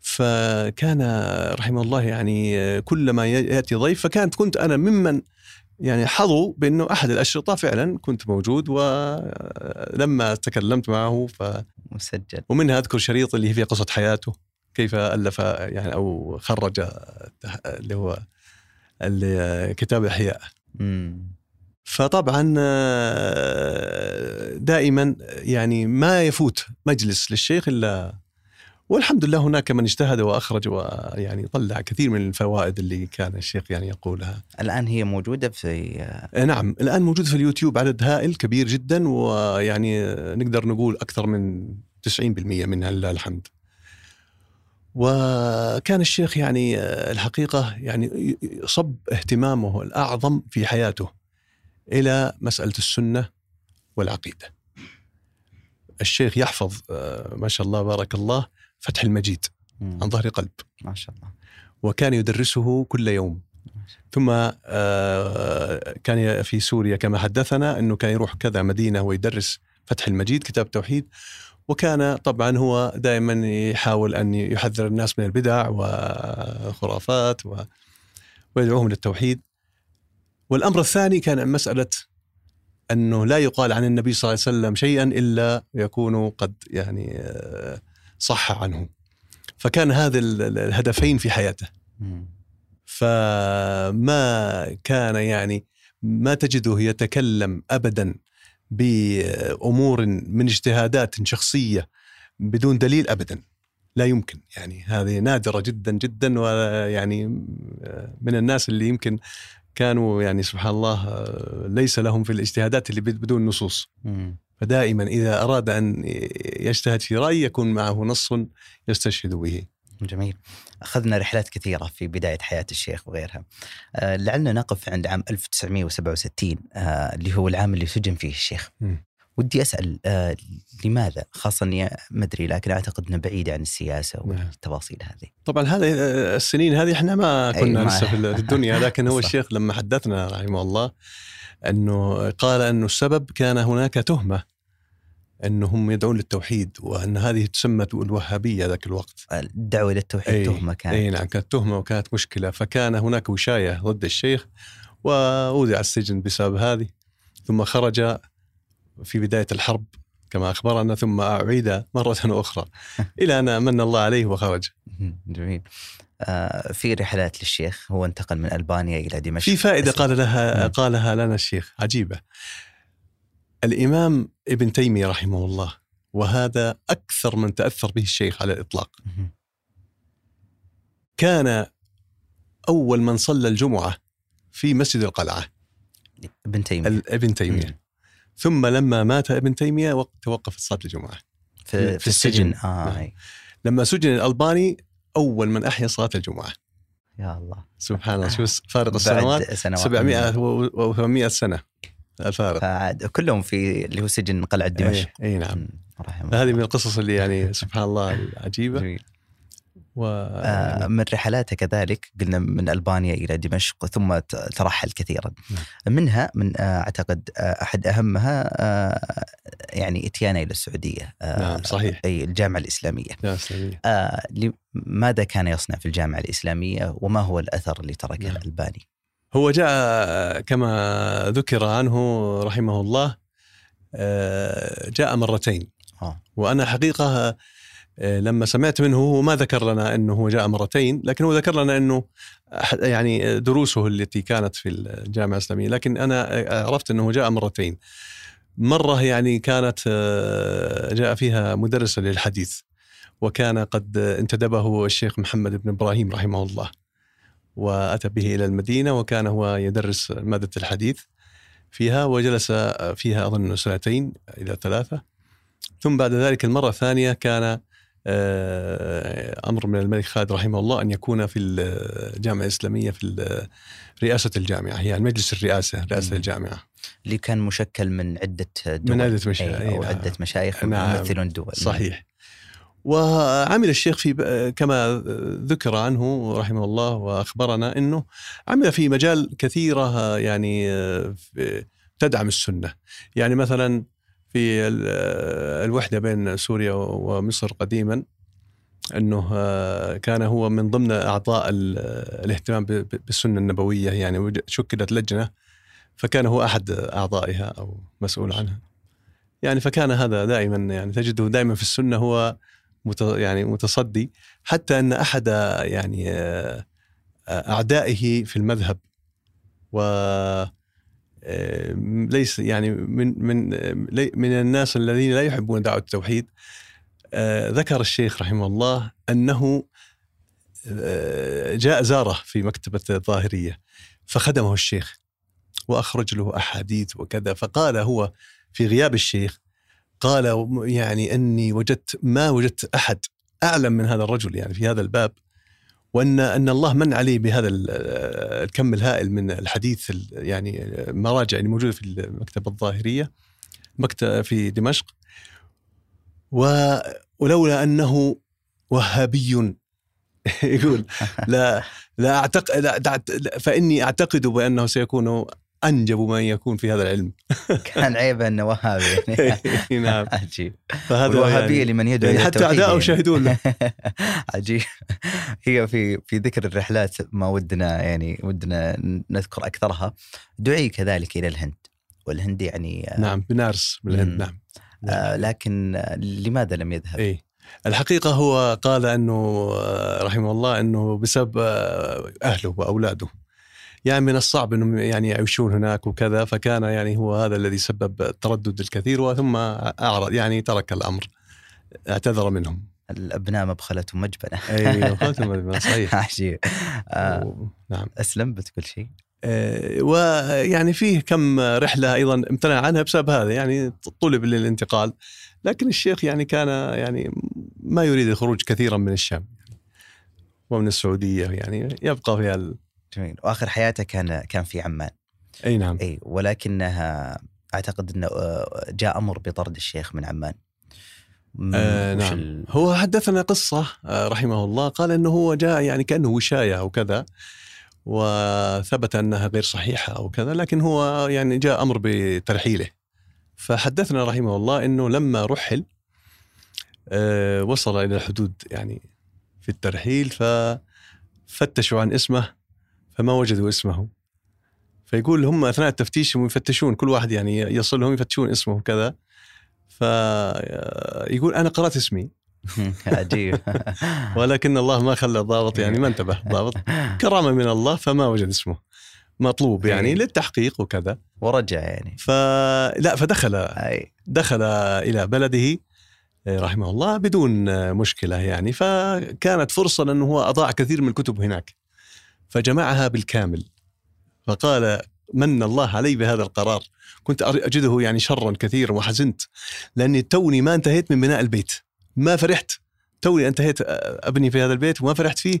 Speaker 3: فكان رحمه الله يعني كلما يأتي ضيف فكانت كنت أنا ممن يعني حظوا بأنه أحد الأشرطة فعلا كنت موجود. ولما تكلمت معه ف
Speaker 2: مسجل
Speaker 3: ومنها أذكر شريط اللي هي فيه قصة حياته كيف ألف يعني أو خرج اللي هو اللي كتاب الاحياء. فطبعا آه، دائما يعني ما يفوت مجلس للشيخ إلا والحمد لله هناك من اجتهد وأخرج ويعني طلع كثير من الفوائد اللي كان الشيخ يعني يقولها.
Speaker 2: الآن هي موجودة في
Speaker 3: آه، نعم الآن موجود في اليوتيوب عدد هائل كبير جدا ويعني نقدر نقول أكثر من 90% منها لله الحمد. وكان الشيخ يعني آه، الحقيقة يعني صب اهتمامه الأعظم في حياته إلى مسألة السنة والعقيدة. الشيخ يحفظ آه، ما شاء الله بارك الله فتح المجيد
Speaker 2: مم.
Speaker 3: عن ظهر قلب.
Speaker 2: ما شاء الله.
Speaker 3: وكان يدرسه كل يوم. ثم آه، كان في سوريا كما حدثنا إنه كان يروح كذا مدينة ويدرس فتح المجيد كتاب توحيد. وكان طبعا هو دائما يحاول أن يحذر الناس من البدع والخرافات و- ويدعوهم للتوحيد. والأمر الثاني كان مسألة أنه لا يقال عن النبي صلى الله عليه وسلم شيئا إلا يكون قد يعني آه، صح عنه. فكان هذا ال- ال- الهدفين في حياته. فما كان يعني ما تجده يتكلم ابدا بأمور من اجتهادات شخصية بدون دليل ابدا. لا يمكن. يعني هذه نادرة جدا جدا ويعني من الناس اللي يمكن كانوا يعني سبحان الله ليس لهم في الاجتهادات اللي بدون نصوص. فدائما إذا أراد أن يجتهد في رأي يكون معه نص يستشهد به
Speaker 2: جميل أخذنا رحلات كثيرة في بداية حياة الشيخ وغيرها آه، لعلنا نقف عند عام 1967 آه، اللي هو العام اللي سجن فيه الشيخ
Speaker 3: مم.
Speaker 2: ودي أسأل آه، لماذا خاصة أني ما أدري لكن أعتقد أنه بعيد عن السياسة
Speaker 3: نعم.
Speaker 2: والتفاصيل هذه
Speaker 3: طبعا هذه السنين هذه إحنا ما كنا لسه في الدنيا لكن هو. الشيخ لما حدثنا رحمه الله أنه قال انه السبب كان هناك تهمة انهم يدعون للتوحيد وأن هذه تسمى الوهابية ذاك الوقت.
Speaker 2: الدعوة إلى التوحيد
Speaker 3: أي-
Speaker 2: تهمة كانت
Speaker 3: اي نعم كانت تهمة وكانت مشكلة فكان هناك وشاية ضد الشيخ واودع السجن بسبب هذه ثم خرج في بداية الحرب كما أخبرنا ثم أعيد مرة أخرى إلى أن من الله عليه وخرج.
Speaker 2: جميل في رحلات للشيخ هو انتقل من ألبانيا إلى دمشق
Speaker 3: في
Speaker 2: فائدة
Speaker 3: قال لها. قالها لنا الشيخ عجيبة. الإمام ابن تيمية رحمه الله وهذا أكثر من تأثر به الشيخ على
Speaker 2: الإطلاق.
Speaker 3: كان أول من صلى الجمعة في مسجد القلعة
Speaker 2: ابن تيمية
Speaker 3: ال- ابن
Speaker 2: تيمية.
Speaker 3: ثم لما مات ابن تيمية وق- توقفت صلاه الجمعة.
Speaker 2: في,
Speaker 3: في
Speaker 2: في السجن
Speaker 3: السجن.
Speaker 2: آه
Speaker 3: نعم. لما سجن الألباني أول من أحيا صلاة الجمعة.
Speaker 2: يا الله
Speaker 3: سبحان الله شوف فارق السنوات
Speaker 2: سنوات
Speaker 3: 700 و 800 سنة الفارق.
Speaker 2: فعاد كلهم في اللي هو سجن قلعة دمشق
Speaker 3: اي إي نعم.
Speaker 2: رحمه
Speaker 3: فهذه من. القصص اللي يعني سبحان الله العجيبة
Speaker 2: جميل.
Speaker 3: و
Speaker 2: آه، من رحلاته كذلك قلنا من ألبانيا إلى دمشق ثم ترحل كثيرا منها من آه، أعتقد آه، أحد أهمها آه، يعني اتيانه إلى السعودية آه،
Speaker 3: نعم صحيح
Speaker 2: أي الجامعة الإسلامية
Speaker 3: يا سلام
Speaker 2: آه، ماذا كان يصنع في الجامعة الإسلامية وما هو الأثر اللي تركه
Speaker 3: نعم.
Speaker 2: الألباني؟
Speaker 3: هو جاء كما ذكر عنه رحمه الله آه، جاء مرتين
Speaker 2: آه.
Speaker 3: وأنا حقيقة آه، لما سمعت منه هو ما ذكر لنا إنه هو جاء مرتين لكن هو ذكر لنا إنه يعني دروسه التي كانت في الجامعة الإسلامية لكن أنا عرفت إنه جاء مرتين. مرة يعني كانت آه، جاء فيها مدرسا للحديث وكان قد انتدبه الشيخ محمد بن إبراهيم رحمه الله وأتى به إلى المدينة وكان هو يدرس مادة الحديث فيها وجلس فيها أظن سنتين إلى ثلاثة. ثم بعد ذلك المرة الثانية كان آه، أمر من الملك خالد رحمه الله أن يكون في الجامعة الاسلاميه في رئاسة الجامعة يعني مجلس الرئاسة رئاسة
Speaker 2: مم.
Speaker 3: الجامعة
Speaker 2: اللي كان مشكل من عدة دول
Speaker 3: من عدة مشايخ
Speaker 2: أي، أو
Speaker 3: نعم.
Speaker 2: عدة مشايخ
Speaker 3: نعم.
Speaker 2: يمثلون دول
Speaker 3: صحيح وعمل الشيخ في كما ذكر عنه رحمه الله وأخبرنا إنه عمل في مجال كثيرة يعني في- تدعم السنة يعني مثلا في ال- الوحدة بين سوريا ومصر قديما إنه آه، كان هو من ضمن أعضاء ال- الاهتمام بالسنة النبوية يعني شكلت لجنة فكان هو أحد أعضائها أو مسؤول عنها. يعني فكان هذا دائما يعني تجده دائما في السنة هو مت يعني متصدي حتى أن أحد يعني آه، أعدائه في المذهب و ليس يعني من من آه، من الناس الذين لا يحبون دعوة التوحيد آه، ذكر الشيخ رحمه الله أنه آه، جاء زارة في مكتبة الظاهرية فخدمه الشيخ وأخرج له أحاديث وكذا فقال هو في غياب الشيخ قال يعني أني وجدت ما وجدت أحد أعلم من هذا الرجل يعني في هذا الباب وان أن الله من عليه بهذا ال- الكم الهائل من الحديث ال- يعني المراجع اللي موجودة في المكتبة الظاهرية مكتب في دمشق. و ولولا أنه وهابي. يقول لا لا اعتقد لا- فإني أعتقد بأنه سيكون أنجب من يكون في هذا العلم.
Speaker 2: كان عيبه أنه وهابي. يعني
Speaker 3: نعم.
Speaker 2: عجيب.
Speaker 3: فهذا
Speaker 2: الوهابيه
Speaker 3: يعني
Speaker 2: لمن يدعو
Speaker 3: يعني حتى اعدائه
Speaker 2: يعني.
Speaker 3: له.
Speaker 2: عجيب. هي في في ذكر الرحلات ما ودنا يعني ودنا نذكر أكثرها. دعي كذلك إلى الهند. والهند يعني آه،
Speaker 3: نعم بنارس بالهند. نعم.
Speaker 2: آه لكن لماذا لم يذهب؟
Speaker 3: اي الحقيقة هو قال أنه آه، رحمه الله أنه بسبب أهله وأولاده. يعني من الصعب إنهم يعني يعيشون هناك وكذا فكان يعني هو هذا الذي سبب التردد الكثير وثم أعرض يعني ترك الأمر اعتذر منهم.
Speaker 2: الأبناء مبخلتهم مجبنة.
Speaker 3: اي ختم صحيح.
Speaker 2: عجيب. آه
Speaker 3: نعم.
Speaker 2: أسلم بتقول شيء؟
Speaker 3: آه، ويعني فيه كم رحلة أيضا امتنع عنها بسبب هذا يعني طلب للانتقال. لكن الشيخ يعني كان يعني ما يريد الخروج كثيرا من الشام ومن السعودية يعني يبقى في.
Speaker 2: جميل وآخر حياته كان كان في عمان.
Speaker 3: أي نعم.
Speaker 2: أي ولكنها أعتقد إنه آه، جاء أمر بطرد الشيخ من عمان.
Speaker 3: آه نعم.
Speaker 2: ال-
Speaker 3: هو حدثنا قصة آه، رحمه الله. قال إنه هو جاء يعني كأنه وشاية أو كذا وثبت أنها غير صحيحة أو كذا لكن هو يعني جاء أمر بترحيله. فحدثنا رحمه الله إنه لما رحل آه، وصل إلى الحدود يعني في الترحيل ففتشوا عن اسمه فما وجدوا اسمه. فيقول هم أثناء التفتيش يفتشون كل واحد يعني يصلهم يفتشون اسمه وكذا فيقول أنا قرأت اسمي.
Speaker 2: عجيب.
Speaker 3: ولكن الله ما خلى الضابط يعني ما انتبه. الضابط كرامة من الله فما وجد اسمه. مطلوب يعني
Speaker 2: إيه.
Speaker 3: للتحقيق وكذا.
Speaker 2: ورجع يعني.
Speaker 3: فلا فدخل دخل إلى بلده رحمه الله بدون مشكلة يعني. فكانت فرصة لأنه هو أضاع كثير من الكتب هناك. فجمعها بالكامل. فقال من الله علي بهذا القرار؟ كنت أجده يعني شرا كثيرا وحزنت لأني توني ما انتهيت من بناء البيت. ما فرحت. توني انتهيت أبني في هذا البيت وما فرحت فيه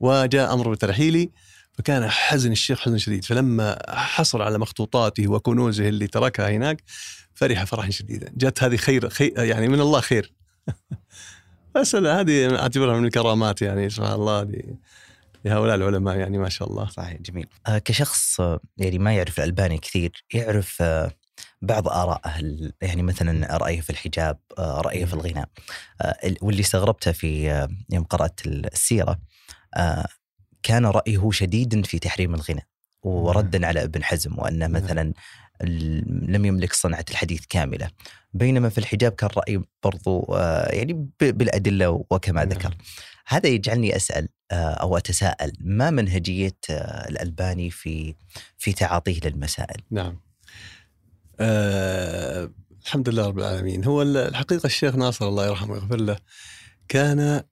Speaker 3: وجاء أمر بترحيلي فكان حزن الشيخ حزن شديد. فلما حصل على مخطوطاته وكنوزه اللي تركها هناك فرح فرحا شديدا. جت هذه خير, خير يعني من الله خير. بس هذه أعتبرها من الكرامات يعني سبحان الله ل- لهؤلاء العلماء يعني ما شاء الله.
Speaker 2: صحيح جميل. آه كشخص آه، يعني ما يعرف الألباني كثير يعرف آه بعض آرائه ال- يعني مثلا رأيه في الحجاب آه رأيه في الغناء. آه ال- واللي استغربته في آه يوم قرأت السيرة آه كان رأيه شديدا في تحريم الغناء وردا على ابن حزم وأنه
Speaker 3: نعم.
Speaker 2: مثلا لم يملك صنعة الحديث كاملة. بينما في الحجاب كان رأي برضو آه يعني بالأدلة وكما
Speaker 3: نعم.
Speaker 2: ذكر. هذا يجعلني أسأل آه أو أتساءل ما منهجية آه الألباني في في تعاطيه للمسائل؟
Speaker 3: نعم. آه الحمد لله رب العالمين. هو ال- الحقيقة الشيخ ناصر الله يرحمه ويغفر له كان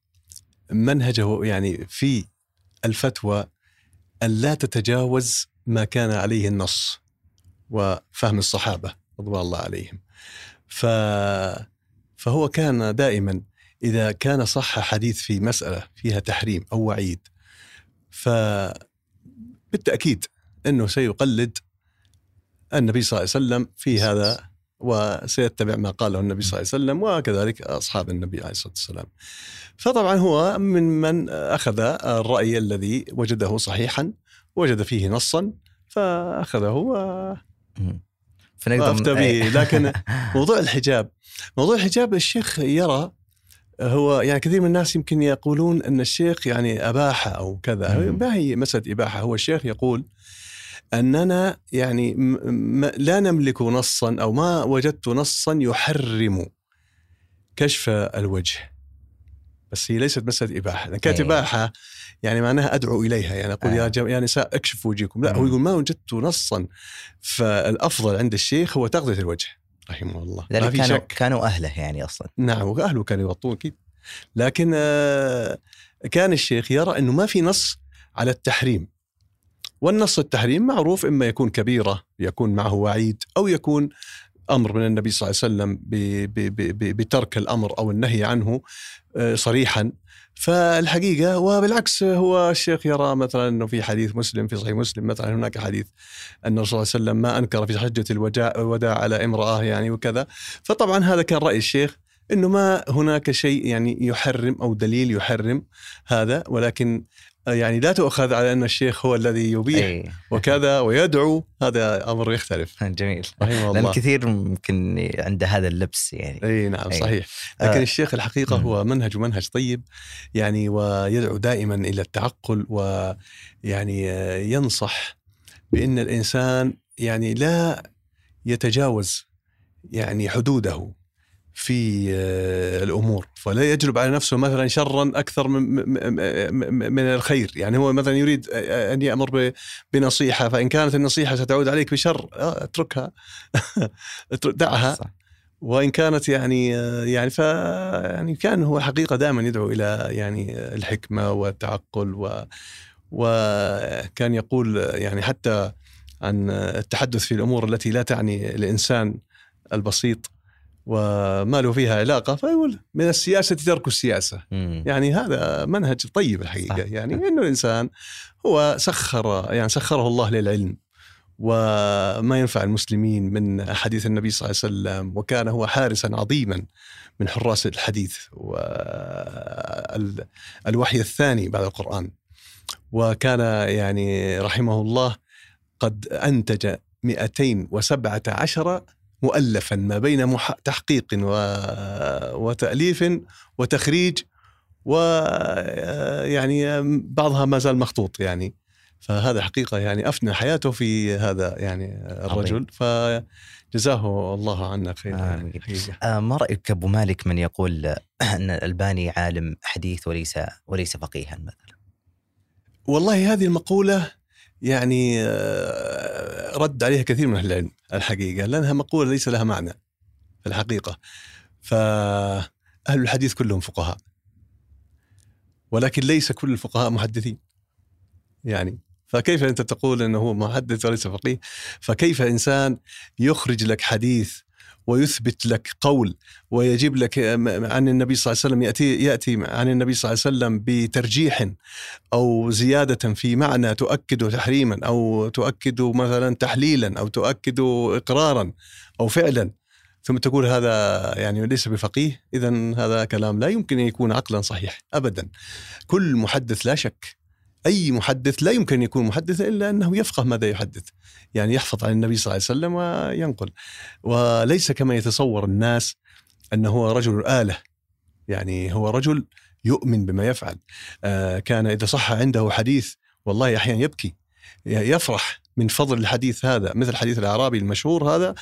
Speaker 3: منهجه يعني في الفتوى أن لا تتجاوز ما كان عليه النص وفهم الصحابة رضوان الله عليهم. ف فهو كان دائما إذا كان صح حديث في مسألة فيها تحريم أو وعيد فبالتأكيد أنه سيقلد النبي صلى الله عليه وسلم في هذا وسيتبع ما قاله النبي صلى الله عليه وسلم وكذلك أصحاب النبي عليه الصلاة والسلام. فطبعا هو من من أخذ الرأي الذي وجده صحيحا وجد فيه نصا فأخذه و-
Speaker 2: أي.
Speaker 3: به. لكن موضوع الحجاب موضوع الحجاب الشيخ يرى هو يعني كثير من الناس يمكن يقولون أن الشيخ يعني أباحة أو كذا. ما هي مسألة إباحة هو الشيخ يقول أننا يعني لا نملك نصا أو ما وجدت نصا يحرم كشف الوجه بس هي ليست مسألة إباحة لأن كانت
Speaker 2: إيه.
Speaker 3: إباحة يعني معناها أدعو إليها يعني أقول
Speaker 2: آه.
Speaker 3: يا جم... يا نساء اكشفوا وجهكم لا هو. يقول ما وجدت نصا فالأفضل عند الشيخ هو تغطية الوجه رحمه الله. ما
Speaker 2: لذلك
Speaker 3: في
Speaker 2: كانوا
Speaker 3: شك.
Speaker 2: كانوا أهله يعني أصلا.
Speaker 3: نعم وأهله كانوا يغطون أكيد. لكن آه، كان الشيخ يرى إنه ما في نص على التحريم. والنص التحريم معروف إما يكون كبيرة يكون معه وعيد أو يكون أمر من النبي صلى الله عليه وسلم بترك الأمر أو النهي عنه آه، صريحا. فالحقيقة وبالعكس هو الشيخ يرى مثلا أنه في حديث مسلم في صحيح مسلم مثلا هناك حديث أن الرسول صلى الله عليه وسلم ما أنكر في حجة الوداع الوداع على امرأة يعني وكذا. فطبعا هذا كان رأي الشيخ إنه ما هناك شيء يعني يحرم أو دليل يحرم هذا ولكن يعني لا تؤخذ على أن الشيخ هو الذي يبيح
Speaker 2: اي
Speaker 3: وكذا ويدعو هذا أمر يختلف.
Speaker 2: جميل.
Speaker 3: رحمه
Speaker 2: لأن
Speaker 3: الله.
Speaker 2: كثير ممكن عنده هذا اللبس يعني.
Speaker 3: إي نعم
Speaker 2: أي.
Speaker 3: صحيح. لكن
Speaker 2: آه.
Speaker 3: الشيخ
Speaker 2: الحقيقة.
Speaker 3: هو منهج منهج طيب يعني ويدعو دائما إلى التعقل ويعني ينصح بأن الإنسان يعني لا يتجاوز يعني حدوده. في آه، الأمور. فلا يجلب على نفسه مثلا شرا أكثر من من الخير. يعني هو مثلا يريد آه، أن يأمر بنصيحة فإن كانت النصيحة ستعود عليك بشر آه، اتركها. اترك- دعها.
Speaker 2: صح.
Speaker 3: وإن كانت يعني يعني ف يعني كان هو حقيقة دائما يدعو إلى يعني الحكمة والتعقل و وكان يقول يعني حتى عن التحدث في الأمور التي لا تعني الإنسان البسيط وما له فيها علاقة فيقول من السياسة ترك السياسة
Speaker 2: مم.
Speaker 3: يعني هذا منهج طيب الحقيقة
Speaker 2: صح.
Speaker 3: يعني إنه الإنسان هو سخر يعني سخره الله للعلم وما ينفع المسلمين من حديث النبي صلى الله عليه وسلم وكان هو حارسا عظيما من حراس الحديث والوحي الثاني بعد القرآن وكان يعني رحمه الله قد أنتج 217 مؤلفا ما بين تحقيق و- وتأليف وتخريج ويعني بعضها ما زال مخطوط يعني. فهذا حقيقة يعني أفنى حياته في هذا يعني الرجل. فجزاه الله عنا خيرا
Speaker 2: آمين.
Speaker 3: حقيقة.
Speaker 2: آه ما رأيك أبو مالك من يقول أن الألباني عالم حديث وليس وليس فقيها مثلا؟
Speaker 3: والله هذه المقولة يعني آه، رد عليها كثير من أهل العلم الحقيقة لأنها مقولة ليس لها معنى في الحقيقة. فأهل الحديث كلهم فقهاء. ولكن ليس كل الفقهاء محدثين. يعني فكيف أنت تقول أنه هو محدث وليس فقيه؟ فكيف إنسان يخرج لك حديث ويثبت لك قول ويجيب لك عن النبي صلى الله عليه وسلم يأتي, يأتي عن النبي صلى الله عليه وسلم بترجيح أو زيادة في معنى تؤكد تحريما أو تؤكد مثلا تحليلا أو تؤكد إقرارا أو فعلا. ثم تقول هذا يعني ليس بفقيه إذا هذا كلام لا يمكن أن يكون عقلا صحيح أبدا. كل محدث لا شك أي محدث لا يمكن أن يكون محدثا إلا أنه يفقه ماذا يحدث. يعني يحفظ عن النبي صلى الله عليه وسلم وينقل. وليس كما يتصور الناس أنه هو رجل آلة. يعني هو رجل يؤمن بما يفعل. آه كان إذا صح عنده حديث والله أحيانا يبكي يفرح. من فضل الحديث هذا مثل حديث الأعرابي المشهور هذا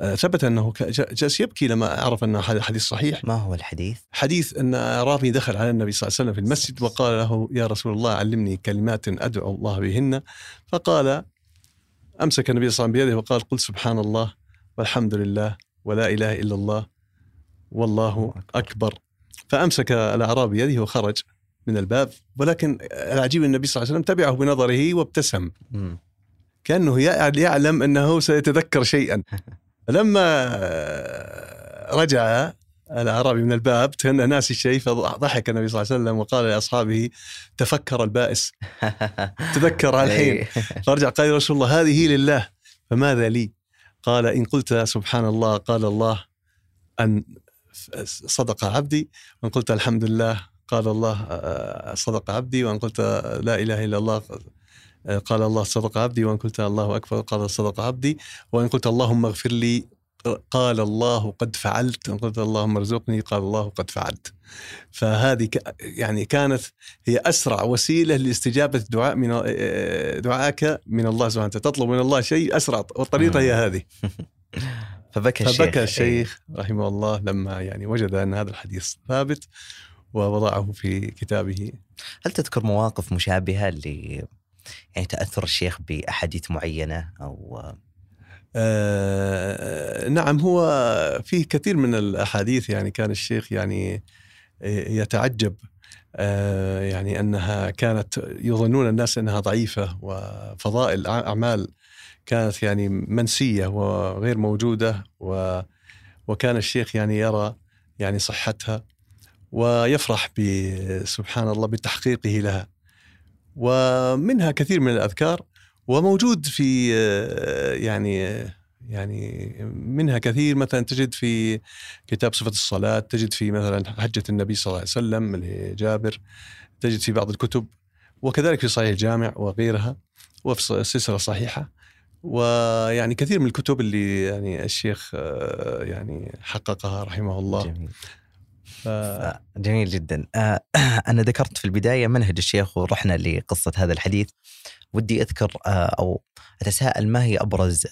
Speaker 3: آه ثبت أنه جالس يبكي لما عرف أن هذا حديث صحيح.
Speaker 2: ما هو الحديث؟
Speaker 3: حديث أن أعرابي دخل على النبي صلى الله عليه وسلم في المسجد وقال له يا رسول الله علمني كلمات أدعو الله بهن. فقال أمسك النبي صلى الله عليه وسلم بيده وقال قل سبحان الله والحمد لله ولا إله إلا الله والله أكبر. فأمسك الأعرابي يده وخرج من الباب ولكن العجيب النبي صلى الله عليه وسلم تبعه بنظره وابتسم. يع- يعلم أنه سيتذكر شيئا. لما رجع الأعرابي من الباب كان ناسي الشيء فضحك النبي صلى الله عليه وسلم وقال لأصحابه تفكر البائس. تذكر الحين.
Speaker 2: إيه.
Speaker 3: فرجع قال يا رسول الله هذه لله فماذا لي؟ قال إن قلت سبحان الله قال الله أن صدق عبدي وإن قلت الحمد لله قال الله آه، صدق عبدي وإن قلت لا إله إلا الله قال الله صدق عبدي وإن قلت الله أكبر قال صدق عبدي وإن قلت اللهم اغفر لي قال الله قد فعلت قلت اللهم ارزقني قال الله قد فعلت. فهذه يعني كانت هي أسرع وسيلة لاستجابة دعاء من دعائك من الله سبحانه وتعالى. تطلب من الله شيء أسرع والطريقة هي هذه.
Speaker 2: فبكى الشيخ.
Speaker 3: فبكى الشيخ رحمه الله لما يعني وجد أن هذا الحديث ثابت ووضعه في كتابه.
Speaker 2: هل تذكر مواقف مشابهة اللي يعني تأثر الشيخ بأحاديث معينة أو
Speaker 3: آه نعم هو في كثير من الأحاديث يعني كان الشيخ يعني يتعجب آه يعني أنها كانت يظنون الناس أنها ضعيفة وفضائل أعمال كانت يعني منسية وغير موجودة و وكان الشيخ يعني يرى يعني صحتها ويفرح سبحان الله بتحقيقه لها. ومنها كثير من الأذكار وموجود في يعني يعني منها كثير. مثلا تجد في كتاب صفة الصلاة تجد في مثلا حجة النبي صلى الله عليه وسلم لجابر تجد في بعض الكتب وكذلك في صحيح الجامع وغيرها وفي السلسلة الصحيحة ويعني كثير من الكتب اللي يعني الشيخ يعني حققها رحمه الله.
Speaker 2: جميل. ف... جميل جدا أنا ذكرت في البداية منهج الشيخ ورحنا لقصة هذا الحديث ودي أذكر أو أتساءل ما هي أبرز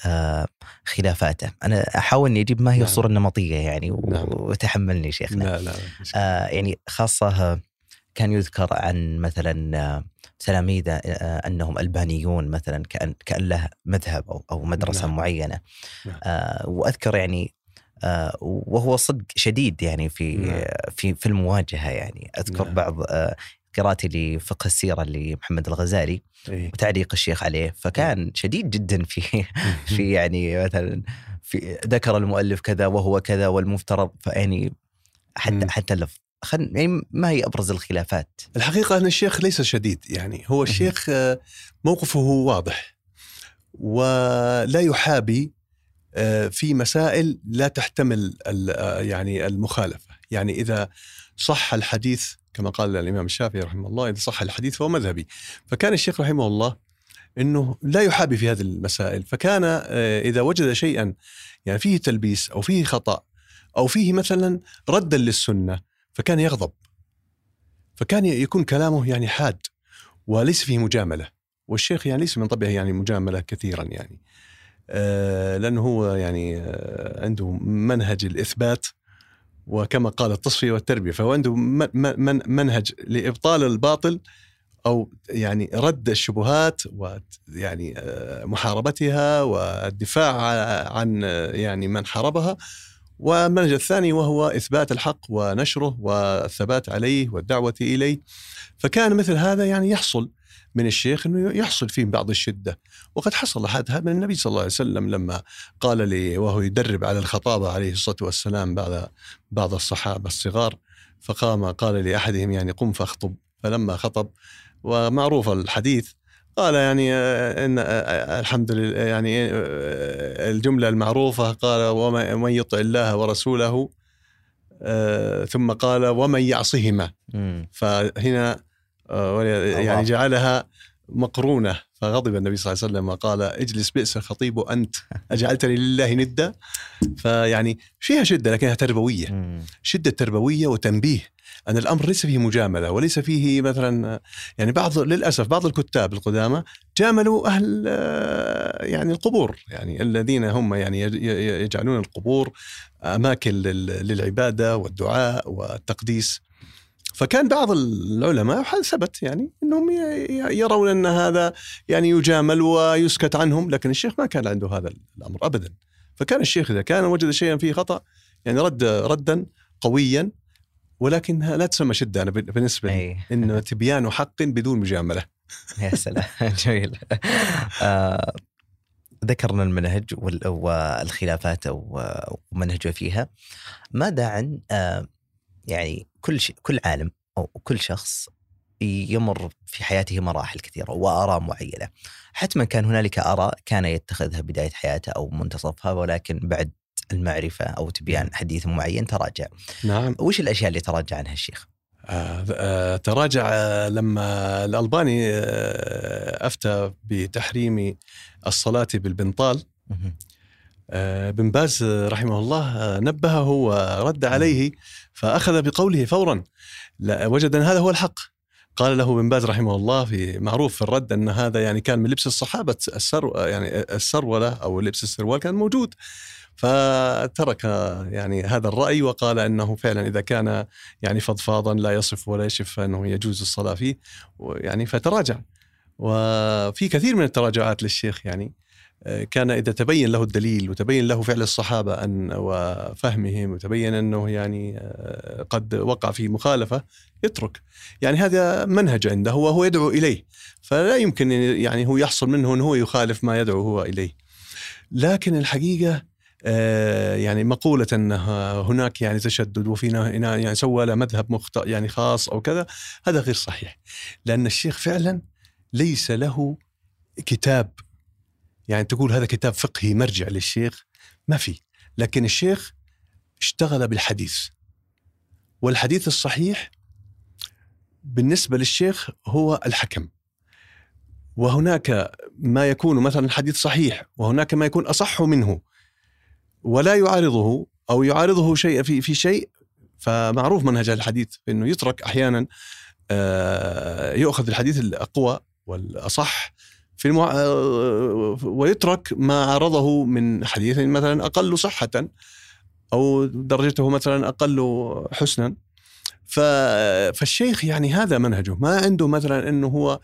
Speaker 2: خلافاته أنا أحاول أني أجيب ما هي نعم. الصورة النمطية يعني
Speaker 3: نعم.
Speaker 2: وتحملني شيخنا
Speaker 3: لا لا
Speaker 2: آه يعني خاصة كان يذكر عن مثلا تلاميذه أنهم ألبانيون مثلا كأن كأن له مذهب أو أو مدرسة
Speaker 3: نعم.
Speaker 2: معينة
Speaker 3: نعم.
Speaker 2: آه وأذكر يعني آه وهو صدق شديد يعني في
Speaker 3: نعم.
Speaker 2: في في المواجهة يعني أذكر
Speaker 3: نعم.
Speaker 2: بعض آه قراءتي لفقه السيرة لمحمد الغزالي
Speaker 3: إيه.
Speaker 2: وتعليق الشيخ عليه فكان شديد جدا في في يعني مثلا في ذكر المؤلف كذا وهو كذا والمفترض فيعني حتى. حتى اللفظ خل يعني ما هي أبرز الخلافات؟
Speaker 3: الحقيقة أن الشيخ ليس شديد يعني هو الشيخ آه، موقفه واضح ولا يحابي آه، في مسائل لا تحتمل آه، يعني المخالفة. يعني إذا صح الحديث كما قال الإمام الشافعي رحمه الله إذا صح الحديث فهو مذهبي. فكان الشيخ رحمه الله أنه لا يحابي في هذه المسائل. فكان آه، إذا وجد شيئا يعني فيه تلبيس أو فيه خطأ أو فيه مثلا ردا للسنة فكان يغضب. فكان يكون كلامه يعني حاد وليس فيه مجاملة. والشيخ يعني ليس من طبعه يعني مجاملة كثيرا يعني. آه لأنه هو يعني آه عنده منهج الإثبات وكما قال التصفية والتربية فهو عنده من من منهج لإبطال الباطل أو يعني رد الشبهات ويعني آه محاربتها والدفاع عن آه يعني من حاربها. والمنهج الثاني وهو إثبات الحق ونشره والثبات عليه والدعوة إليه. فكان مثل هذا يعني يحصل. من الشيخ إنه يحصل فيه بعض الشدة. وقد حصل هذا من النبي صلى الله عليه وسلم لما قال لي وهو يدرب على الخطابة عليه الصلاة والسلام بعد بعض الصحابة الصغار فقام قال لأحدهم يعني قم فاخطب. فلما خطب ومعروف الحديث قال يعني إن الحمد لله يعني الجملة المعروفة قال ومن يطع الله ورسوله ثم قال ومن يعصهما. فهنا يعني جعلها مقرونة. فغضب النبي صلى الله عليه وسلم وقال اجلس بئس الخطيب انت اجعلتني لله ندا. فيعني فيها شدة لكنها تربوية. شدة تربوية وتنبيه. أن الأمر ليس فيه مجاملة وليس فيه مثلا يعني بعض للأسف بعض الكتاب القدامى جاملوا أهل يعني القبور. يعني الذين هم يعني يجعلون القبور أماكن للعبادة والدعاء والتقديس. فكان بعض العلماء ثبت يعني إنهم يرون أن هذا يعني يجامل ويسكت عنهم لكن الشيخ ما كان عنده هذا الأمر ابدا. فكان الشيخ إذا كان وجد شيئا فيه خطأ يعني رد ردا قويا ولكنها لا تسمى شدة أنا بالنسبة لي انه تبيان حق بدون مجاملة.
Speaker 2: يا سلام جميل. آه ذكرنا المنهج والخلافات ومنهجه فيها. ماذا عن آه يعني كل شيء كل عالم أو كل شخص يمر في حياته مراحل كثيرة واراء معينة. حتما كان هنالك آراء كان يتخذها بداية حياته أو منتصفها ولكن بعد المعرفة أو تبيان حديث معين تراجع.
Speaker 3: نعم.
Speaker 2: وش الأشياء اللي تراجع عنها الشيخ؟
Speaker 3: آه آه تراجع آه لما الألباني أفتى بتحريم الصلاة بالبنطال. بن باز رحمه الله نبهه ورد عليه فأخذ بقوله فورا وجد أن هذا هو الحق. قال له بن باز رحمه الله في معروف في الرد أن هذا يعني كان من لبس الصحابة السر يعني السرولة أو لبس السروال كان موجود. فترك يعني هذا الرأي وقال أنه فعلا إذا كان يعني فضفاضا لا يصف ولا يشف فانه يجوز الصلاة فيه يعني فتراجع. وفي كثير من التراجعات للشيخ يعني كان إذا تبين له الدليل وتبين له فعل الصحابة أن وفهمهم وتبين أنه يعني آه، قد وقع في مخالفة يترك. يعني هذا منهج عنده وهو يدعو إليه. فلا يمكن يعني هو يحصل منه انه هو يخالف ما يدعو هو إليه. لكن الحقيقة آه، يعني مقولة أن هناك يعني تشدد وفينا يعني سوى له مذهب مخطئ يعني خاص أو كذا هذا غير صحيح. لأن الشيخ فعلا ليس له كتاب يعني تقول هذا كتاب فقهي مرجع للشيخ؟ ما في. لكن الشيخ اشتغل بالحديث. والحديث الصحيح بالنسبة للشيخ هو الحكم. وهناك ما يكون مثلا الحديث صحيح وهناك ما يكون أصح منه. ولا يعارضه أو يعارضه شيء في في شيء فمعروف منهج الحديث إنه يترك أحيانا آه، يؤخذ الحديث الأقوى والأصح في المع... ويترك ما عرضه من حديث مثلا أقل صحة أو درجته مثلا أقل حسنا. ف... فالشيخ يعني هذا منهجه. ما عنده مثلا إنه هو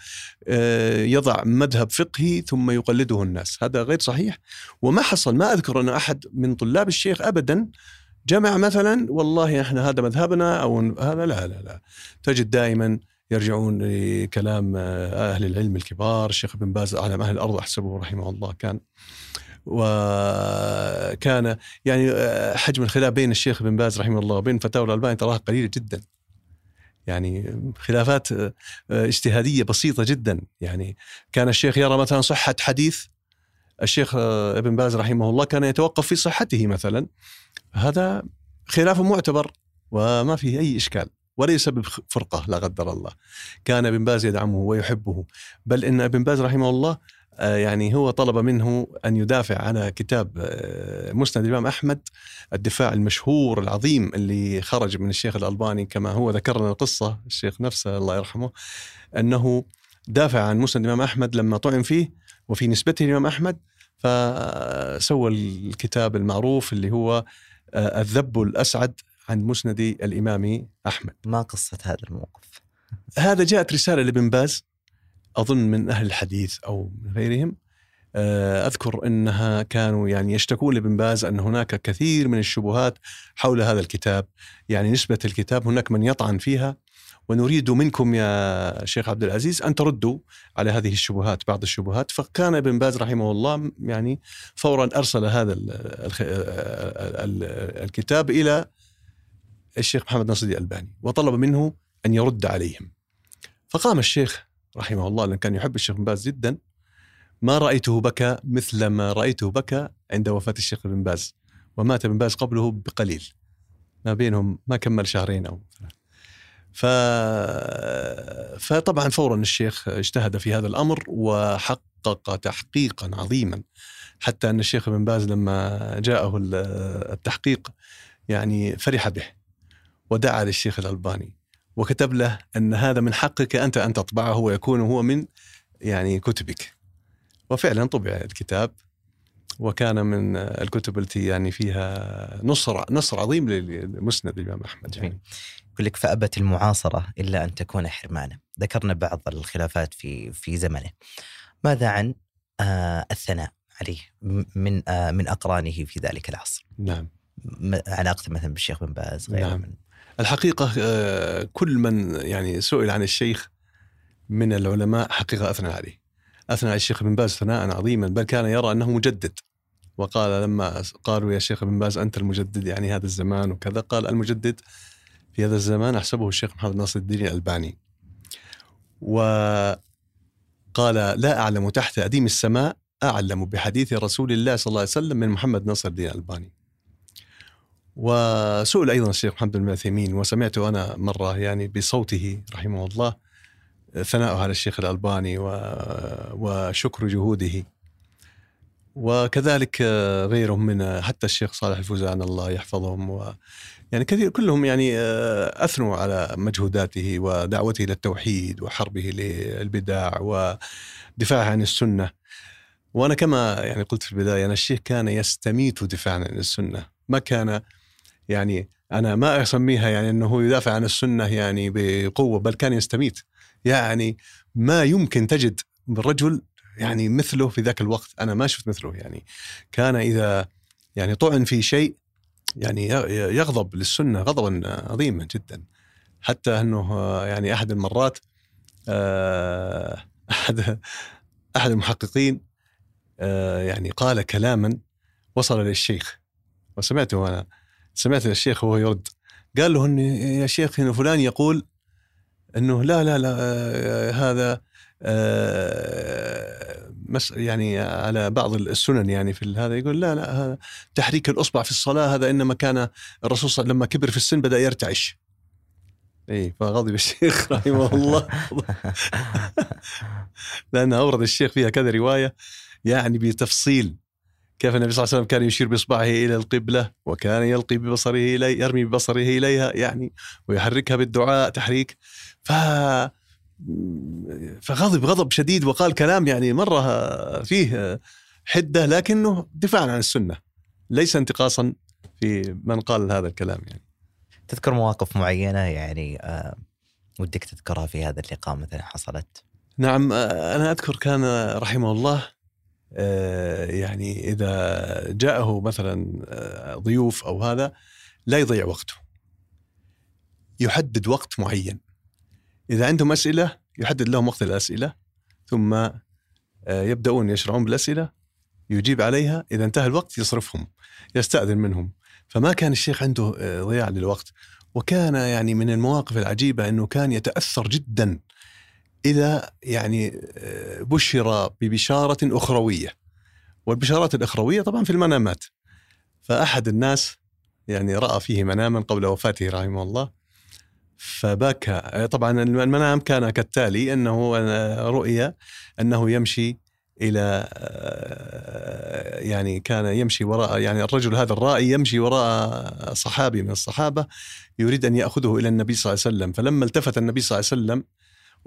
Speaker 3: آه، يضع مذهب فقهي ثم يقلده الناس. هذا غير صحيح. وما حصل ما أذكر أن أحد من طلاب الشيخ ابدا جمع مثلا والله إحنا هذا مذهبنا أو هذا لا لا لا. تجد دائما يرجعون لكلام أهل العلم الكبار. الشيخ ابن باز اعلم أهل الأرض أحسبه رحمه الله كان. وكان يعني حجم الخلاف بين الشيخ ابن باز رحمه الله وبين فتاوى الألباني تراها قليله جدا. يعني خلافات اجتهادية بسيطة جدا. يعني كان الشيخ يرى مثلا صحة حديث الشيخ ابن باز رحمه الله كان يتوقف في صحته مثلا. هذا خلاف معتبر وما فيه أي إشكال. وليس بفرقة لا قدر الله. كان ابن باز يدعمه ويحبه. بل إن ابن باز رحمه الله آه، يعني هو طلب منه أن يدافع على كتاب آه، مسند الإمام أحمد الدفاع المشهور العظيم اللي خرج من الشيخ الألباني كما هو ذكر لنا القصة الشيخ نفسه الله يرحمه أنه دافع عن مسند الإمام أحمد لما طعن فيه وفي نسبته للإمام أحمد فسوى الكتاب المعروف اللي هو آه، الذب الأسعد عن مسند الإمام أحمد.
Speaker 2: ما قصة هذا الموقف؟
Speaker 3: هذا جاءت رسالة لابن باز أظن من أهل الحديث أو من غيرهم. آه، أذكر أنها كانوا يعني يشتكون لابن باز أن هناك كثير من الشبهات حول هذا الكتاب. يعني نسبة الكتاب هناك من يطعن فيها. ونريد منكم يا شيخ عبد العزيز أن تردوا على هذه الشبهات بعض الشبهات. فكان ابن باز رحمه الله يعني فورا أرسل هذا الكتاب إلى الشيخ محمد ناصر الألباني وطلب منه أن يرد عليهم. فقام الشيخ رحمه الله لأن كان يحب الشيخ بن باز جدا ما رأيته بكى مثل ما رأيته بكى عند وفاة الشيخ بن باز ومات ابن باز قبله بقليل. ما بينهم ما كمل شهرين أو ف... فطبعا فورا الشيخ اجتهد في هذا الأمر وحقق تحقيقا عظيما. حتى أن الشيخ بن باز لما جاءه التحقيق يعني فرح به. ودعا للشيخ الألباني وكتب له أن هذا من حقك أنت أن تطبعه ويكون هو من يعني كتبك وفعلا طبع الكتاب وكان من الكتب التي يعني فيها نصر نصر عظيم للمسند الإمام أحمد يعني.
Speaker 2: يقول لك فأبت المعاصرة إلا أن تكون حرمانا، ذكرنا بعض الخلافات في في زمنه. ماذا عن آه الثناء عليه من آه من أقرانه في ذلك العصر؟
Speaker 3: نعم.
Speaker 2: علاقته مثلا بالشيخ بن باز غيره
Speaker 3: نعم. من الحقيقة آه، كل من يعني سئل عن الشيخ من العلماء حقيقة أثنى عليه. أثنى على الشيخ بن باز ثناء عظيما بل كان يرى أنه مجدد. وقال لما قالوا يا شيخ بن باز أنت المجدد يعني هذا الزمان وكذا قال المجدد في هذا الزمان أحسبه الشيخ محمد ناصر الدين الألباني. وقال لا أعلم تحت أديم السماء أعلم بحديث رسول الله صلى الله عليه وسلم من محمد ناصر الدين الألباني. وسئل أيضا الشيخ محمد بن عثيمين وسمعت أنا مرة يعني بصوته رحمه الله ثناءه على الشيخ الألباني وشكر جهوده وكذلك غيرهم من حتى الشيخ صالح الفوزان الله يحفظهم و يعني كثير كلهم يعني آه، أثنوا على مجهوداته ودعوته إلى التوحيد وحربه للبدع ودفاعه عن السنة. وأنا كما يعني قلت في البداية أن الشيخ كان يستميت دفاعا عن السنة، ما كان يعني أنا ما أسميها يعني إنه يدافع عن السنة يعني بقوة بل كان يستميت. يعني ما يمكن تجد رجل يعني مثله في ذاك الوقت. أنا ما شفت مثله يعني. كان إذا يعني طعن في شيء يعني يغضب للسنة غضبا عظيما جدا. حتى إنه يعني أحد المرات آه، أحد أحد المحققين آه، يعني قال كلاما وصل للشيخ. وسمعته أنا. سمعت الشيخ وهو يرد. قال له ان يا شيخ ان فلان يقول إنه لا لا لا آه، هذا مس يعني على بعض السنن يعني في هذا يقول لا لا هذا تحريك الأصبع في الصلاة هذا إنما كان الرسول صلى الله عليه وسلم لما كبر في السن بدأ يرتعش. اي فغضب الشيخ رحمه الله. لأن أورد الشيخ فيها كذا رواية يعني بتفصيل. كيف النبي صلى الله عليه وسلم كان يشير بإصبعه إلى القبلة وكان يلقي ببصره إلي يرمي ببصره إليها يعني ويحركها بالدعاء تحريك. ف فغضب غضب شديد وقال كلام يعني مرة فيه حدة لكنه دفاعا عن السنة ليس انتقاصا في من قال هذا الكلام يعني.
Speaker 2: تذكر مواقف معينة يعني آه ودك تذكرها في هذا اللقاء مثلا حصلت؟
Speaker 3: نعم آه أنا أذكر كان رحمه الله يعني إذا جاءه مثلا آه ضيوف أو هذا لا يضيع وقته. يحدد وقت معين. إذا عندهم أسئلة يحدد لهم وقت الأسئلة ثم آه، يبدأون يشرعون بالأسئلة يجيب عليها إذا انتهى الوقت يصرفهم يستأذن منهم. فما كان الشيخ عنده آه، ضياع للوقت. وكان يعني من المواقف العجيبة أنه كان يتأثر جدا إذا يعني آه، بشر ببشارة أخروية. والبشارات الأخروية طبعا في المنامات. فأحد الناس يعني رأى فيه مناما قبل وفاته رحمه الله. فبكى. طبعا المنام كان كالتالي أنه رؤيا أنه يمشي إلى يعني كان يمشي وراء يعني الرجل هذا الرائي يمشي وراء صحابي من الصحابة يريد أن يأخذه إلى النبي صلى الله عليه وسلم. فلما التفت النبي صلى الله عليه وسلم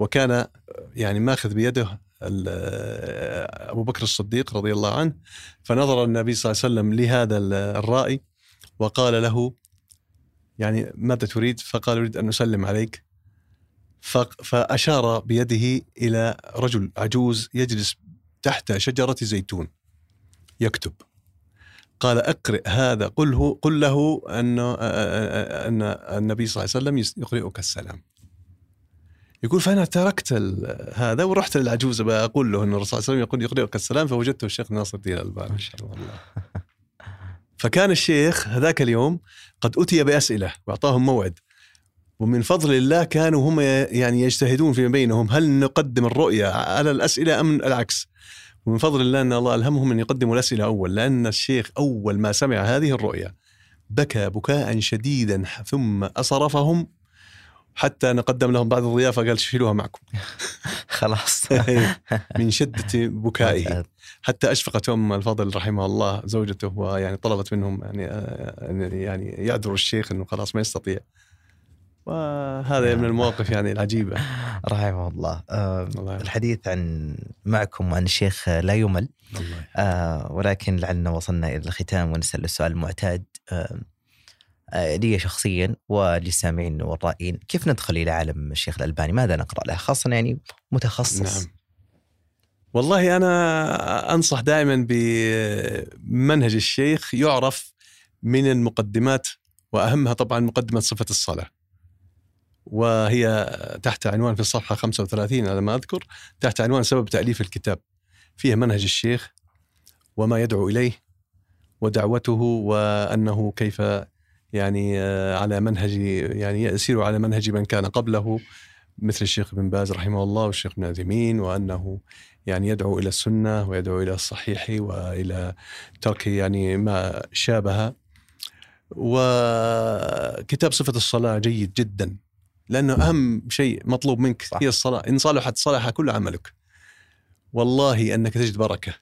Speaker 3: وكان يعني ماخذ بيده أبو بكر الصديق رضي الله عنه فنظر النبي صلى الله عليه وسلم لهذا الرائي وقال له يعني ماذا تريد؟ فقال أريد أن أسلم عليك. فأشار بيده إلى رجل عجوز يجلس تحت شجرة زيتون يكتب. قال أقرئ هذا قله قل له أن أن النبي صلى الله عليه وسلم يقرئك السلام. يقول فأنا تركت هذا ورحت للعجوز بقول له ان الرسول صلى الله عليه وسلم يقول يقرئك السلام فوجدته الشيخ ناصر الدين الألباني. ما شاء الله. فكان الشيخ هذاك اليوم قد أتي بأسئلة وأعطاهم موعد. ومن فضل الله كانوا هم يعني يجتهدون فيما بينهم. هل نقدم الرؤية على الأسئلة أم العكس؟ ومن فضل الله أن الله ألهمهم أن يقدموا الأسئلة أول. لأن الشيخ أول ما سمع هذه الرؤية بكى بكاء شديدا ثم أصرفهم حتى نقدم لهم بعد الضيافة قال شيلوها معكم.
Speaker 2: خلاص.
Speaker 3: من شدة بكائه حتى أشفقت أم الفضل رحمه الله زوجته ويعني طلبت منهم يعني آه، يعني يعذروا الشيخ إنه خلاص ما يستطيع. وهذا من المواقف يعني العجيبة.
Speaker 2: رحمه الله. آه الحديث عن معكم عن الشيخ لا يمل. آه ولكن لعلنا وصلنا إلى الختام ونسأل السؤال المعتاد. آه آه لي شخصيا وللسامعين والرائين كيف ندخل إلى عالم الشيخ الألباني؟ ماذا نقرأ له؟ خاصه يعني متخصص نعم.
Speaker 3: والله أنا أنصح دائما بمنهج الشيخ يعرف من المقدمات وأهمها طبعا مقدمة صفة الصلاة. وهي تحت عنوان في الصفحة 35 على ما أذكر تحت عنوان سبب تأليف الكتاب. فيها منهج الشيخ وما يدعو إليه ودعوته وأنه كيف يعني على منهج يعني يسير على منهج من كان قبله مثل الشيخ ابن باز رحمه الله والشيخ ابن عثيمين وأنه يعني يدعو إلى السنة ويدعو إلى الصحيح وإلى ترك يعني ما شابه. وكتاب صفة الصلاة جيد جدا لأنه أهم شيء مطلوب منك صح. هي الصلاة إن صلحت صلح كل عملك. والله أنك تجد بركة.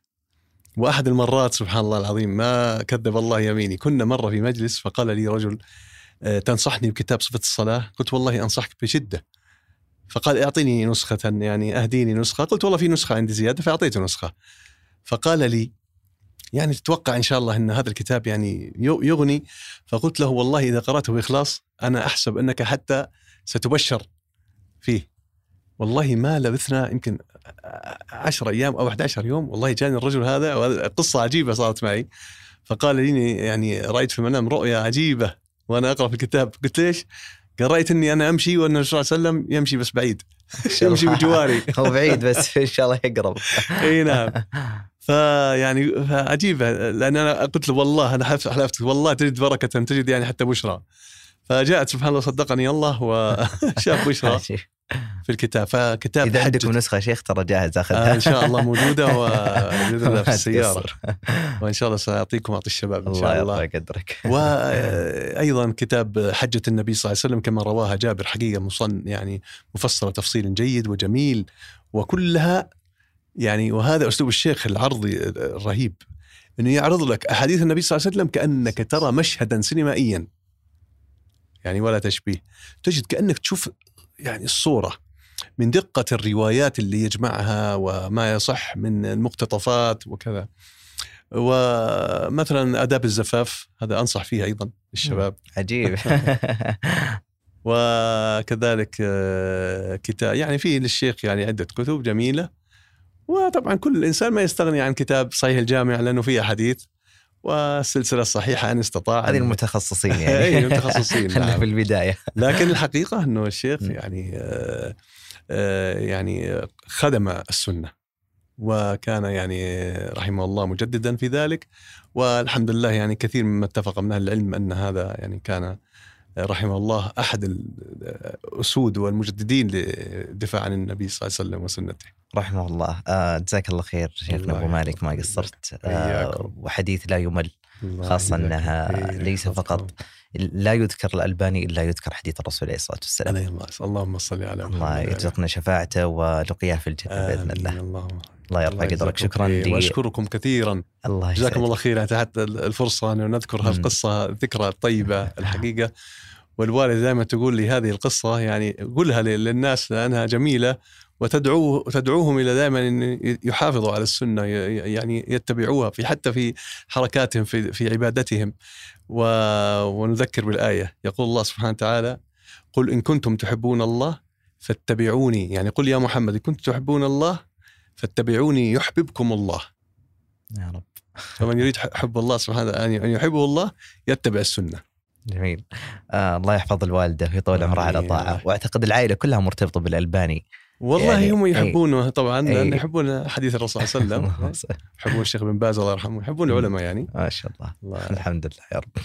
Speaker 3: وأحد المرات سبحان الله العظيم ما كذب الله يميني. كنا مرة في مجلس فقال لي رجل آه، تنصحني بكتاب صفة الصلاة؟ قلت والله أنصحك بشدة. فقال أعطيني نسخة يعني أهديني نسخة. قلت والله في نسخة عندي زيادة فاعطيته نسخة. فقال لي يعني تتوقع إن شاء الله إن هذا الكتاب يعني يغني؟ فقلت له والله إذا قرأته بإخلاص أنا أحسب أنك حتى ستبشر فيه. والله ما لبثنا يمكن 10 أيام أو 11 يوم والله جاني الرجل هذا قصة عجيبة صارت معي. فقال لي يعني رأيت في المنام رؤيا عجيبة وأنا أقرأ في الكتاب. قلت ليش؟ قال رأيت إني أنا أمشي وأن الرسول صلى الله عليه وسلم يمشي بس بعيد. يمشي بجواري.
Speaker 2: هو بعيد بس إن شاء الله يقرب.
Speaker 3: إي نعم. فيعني عجيبه لأن أنا قلت له والله أنا حلفت والله تجد بركة تجد يعني حتى بشرى. فجاءت سبحان الله صدقني الله وشاف بشرى في الكتاب فكتاب
Speaker 2: إذا عندكم نسخة شيخ ترى جاهز آخذها.
Speaker 3: آه إن شاء الله موجودة وموجوده في السيارة. وإن شاء الله سأعطيكم أعطي الشباب إن شاء الله.
Speaker 2: الله قدرك
Speaker 3: وأيضا كتاب حجة النبي صلى الله عليه وسلم كما رواها جابر حقيقة مصن يعني مفصلة تفصيل جيد وجميل وكلها يعني وهذا أسلوب الشيخ العرضي الرهيب إنه يعرض لك أحاديث النبي صلى الله عليه وسلم كأنك ترى مشهدا سينمائيا. يعني ولا تشبيه. تجد كأنك تشوف يعني الصورة من دقة الروايات اللي يجمعها وما يصح من المقتطفات وكذا. ومثلا آداب الزفاف هذا أنصح فيه أيضا للشباب.
Speaker 2: عجيب.
Speaker 3: وكذلك آه، كتاب يعني في للشيخ يعني عدة كتب جميلة. وطبعا كل إنسان ما يستغني عن كتاب صحيح الجامع لأنه فيه أحاديث. والسلسلة الصحيحة إن استطاع
Speaker 2: هذه المتخصصين يعني.
Speaker 3: أي المتخصصين
Speaker 2: نعم. في البداية.
Speaker 3: لكن الحقيقة إنه الشيخ يعني آه آه يعني خدم السنة وكان يعني رحمه الله مجددا في ذلك. والحمد لله يعني كثير مما اتفق من أهل العلم أن هذا يعني كان رحمه الله احد الأسود والمجددين للدفاع عن النبي صلى الله عليه وسلم وسنته.
Speaker 2: رحمه الله آه جزاك الله خير شيخنا أبو مالك ما قصرت. آه وحديث لا يمل خاصة إنها ليس فقط لا يذكر الألباني الا يذكر حديث الرسول عليه الصلاة والسلام.
Speaker 3: عليه الله اللهم صل على محمد.
Speaker 2: الله يرزقنا شفاعته ولقياه في الجنة بإذن الله. اللهم الله يرفع قدرك. شكرا
Speaker 3: لي وأشكركم كثيرا.
Speaker 2: الله
Speaker 3: جزاكم الله خير. حتى الفرصة أن نذكر هالقصه الذكرى الطيبة الحقيقة. والوالده دائما تقول لي هذه القصة يعني قولها للناس لأنها جميلة وتدعوه تدعوهم إلى دائما إن يحافظوا على السنة يعني يتبعوها في حتى في حركاتهم في في عبادتهم. ونذكر بالآية يقول الله سبحانه وتعالى قل إن كنتم تحبون الله فاتبعوني. يعني قل يا محمد إن كنتم تحبون الله فاتبعوني يحببكم الله.
Speaker 2: يا رب.
Speaker 3: فمن يريد حب الله سبحانه أن يحبه الله يتبع السنة.
Speaker 2: جميل. آه الله يحفظ الوالدة ويطول عمرها على طاعة. وأعتقد العائلة كلها مرتبطة بالألباني.
Speaker 3: والله يعني هم يحبونه طبعا لأن يحبون حديث الرسول صلى الله عليه وسلم. يحبون الشيخ بن باز الله يرحمه يحبون العلماء يعني.
Speaker 2: ما شاء الله, الله الحمد لله يا رب.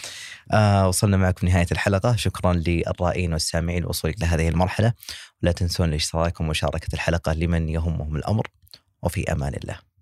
Speaker 2: آه وصلنا معكم نهايه الحلقة. شكرا للرائين والسامعين لوصولك لهذه المرحلة. ولا تنسون الاشتراك ومشاركة الحلقة لمن يهمهم الأمر. وفي أمان الله.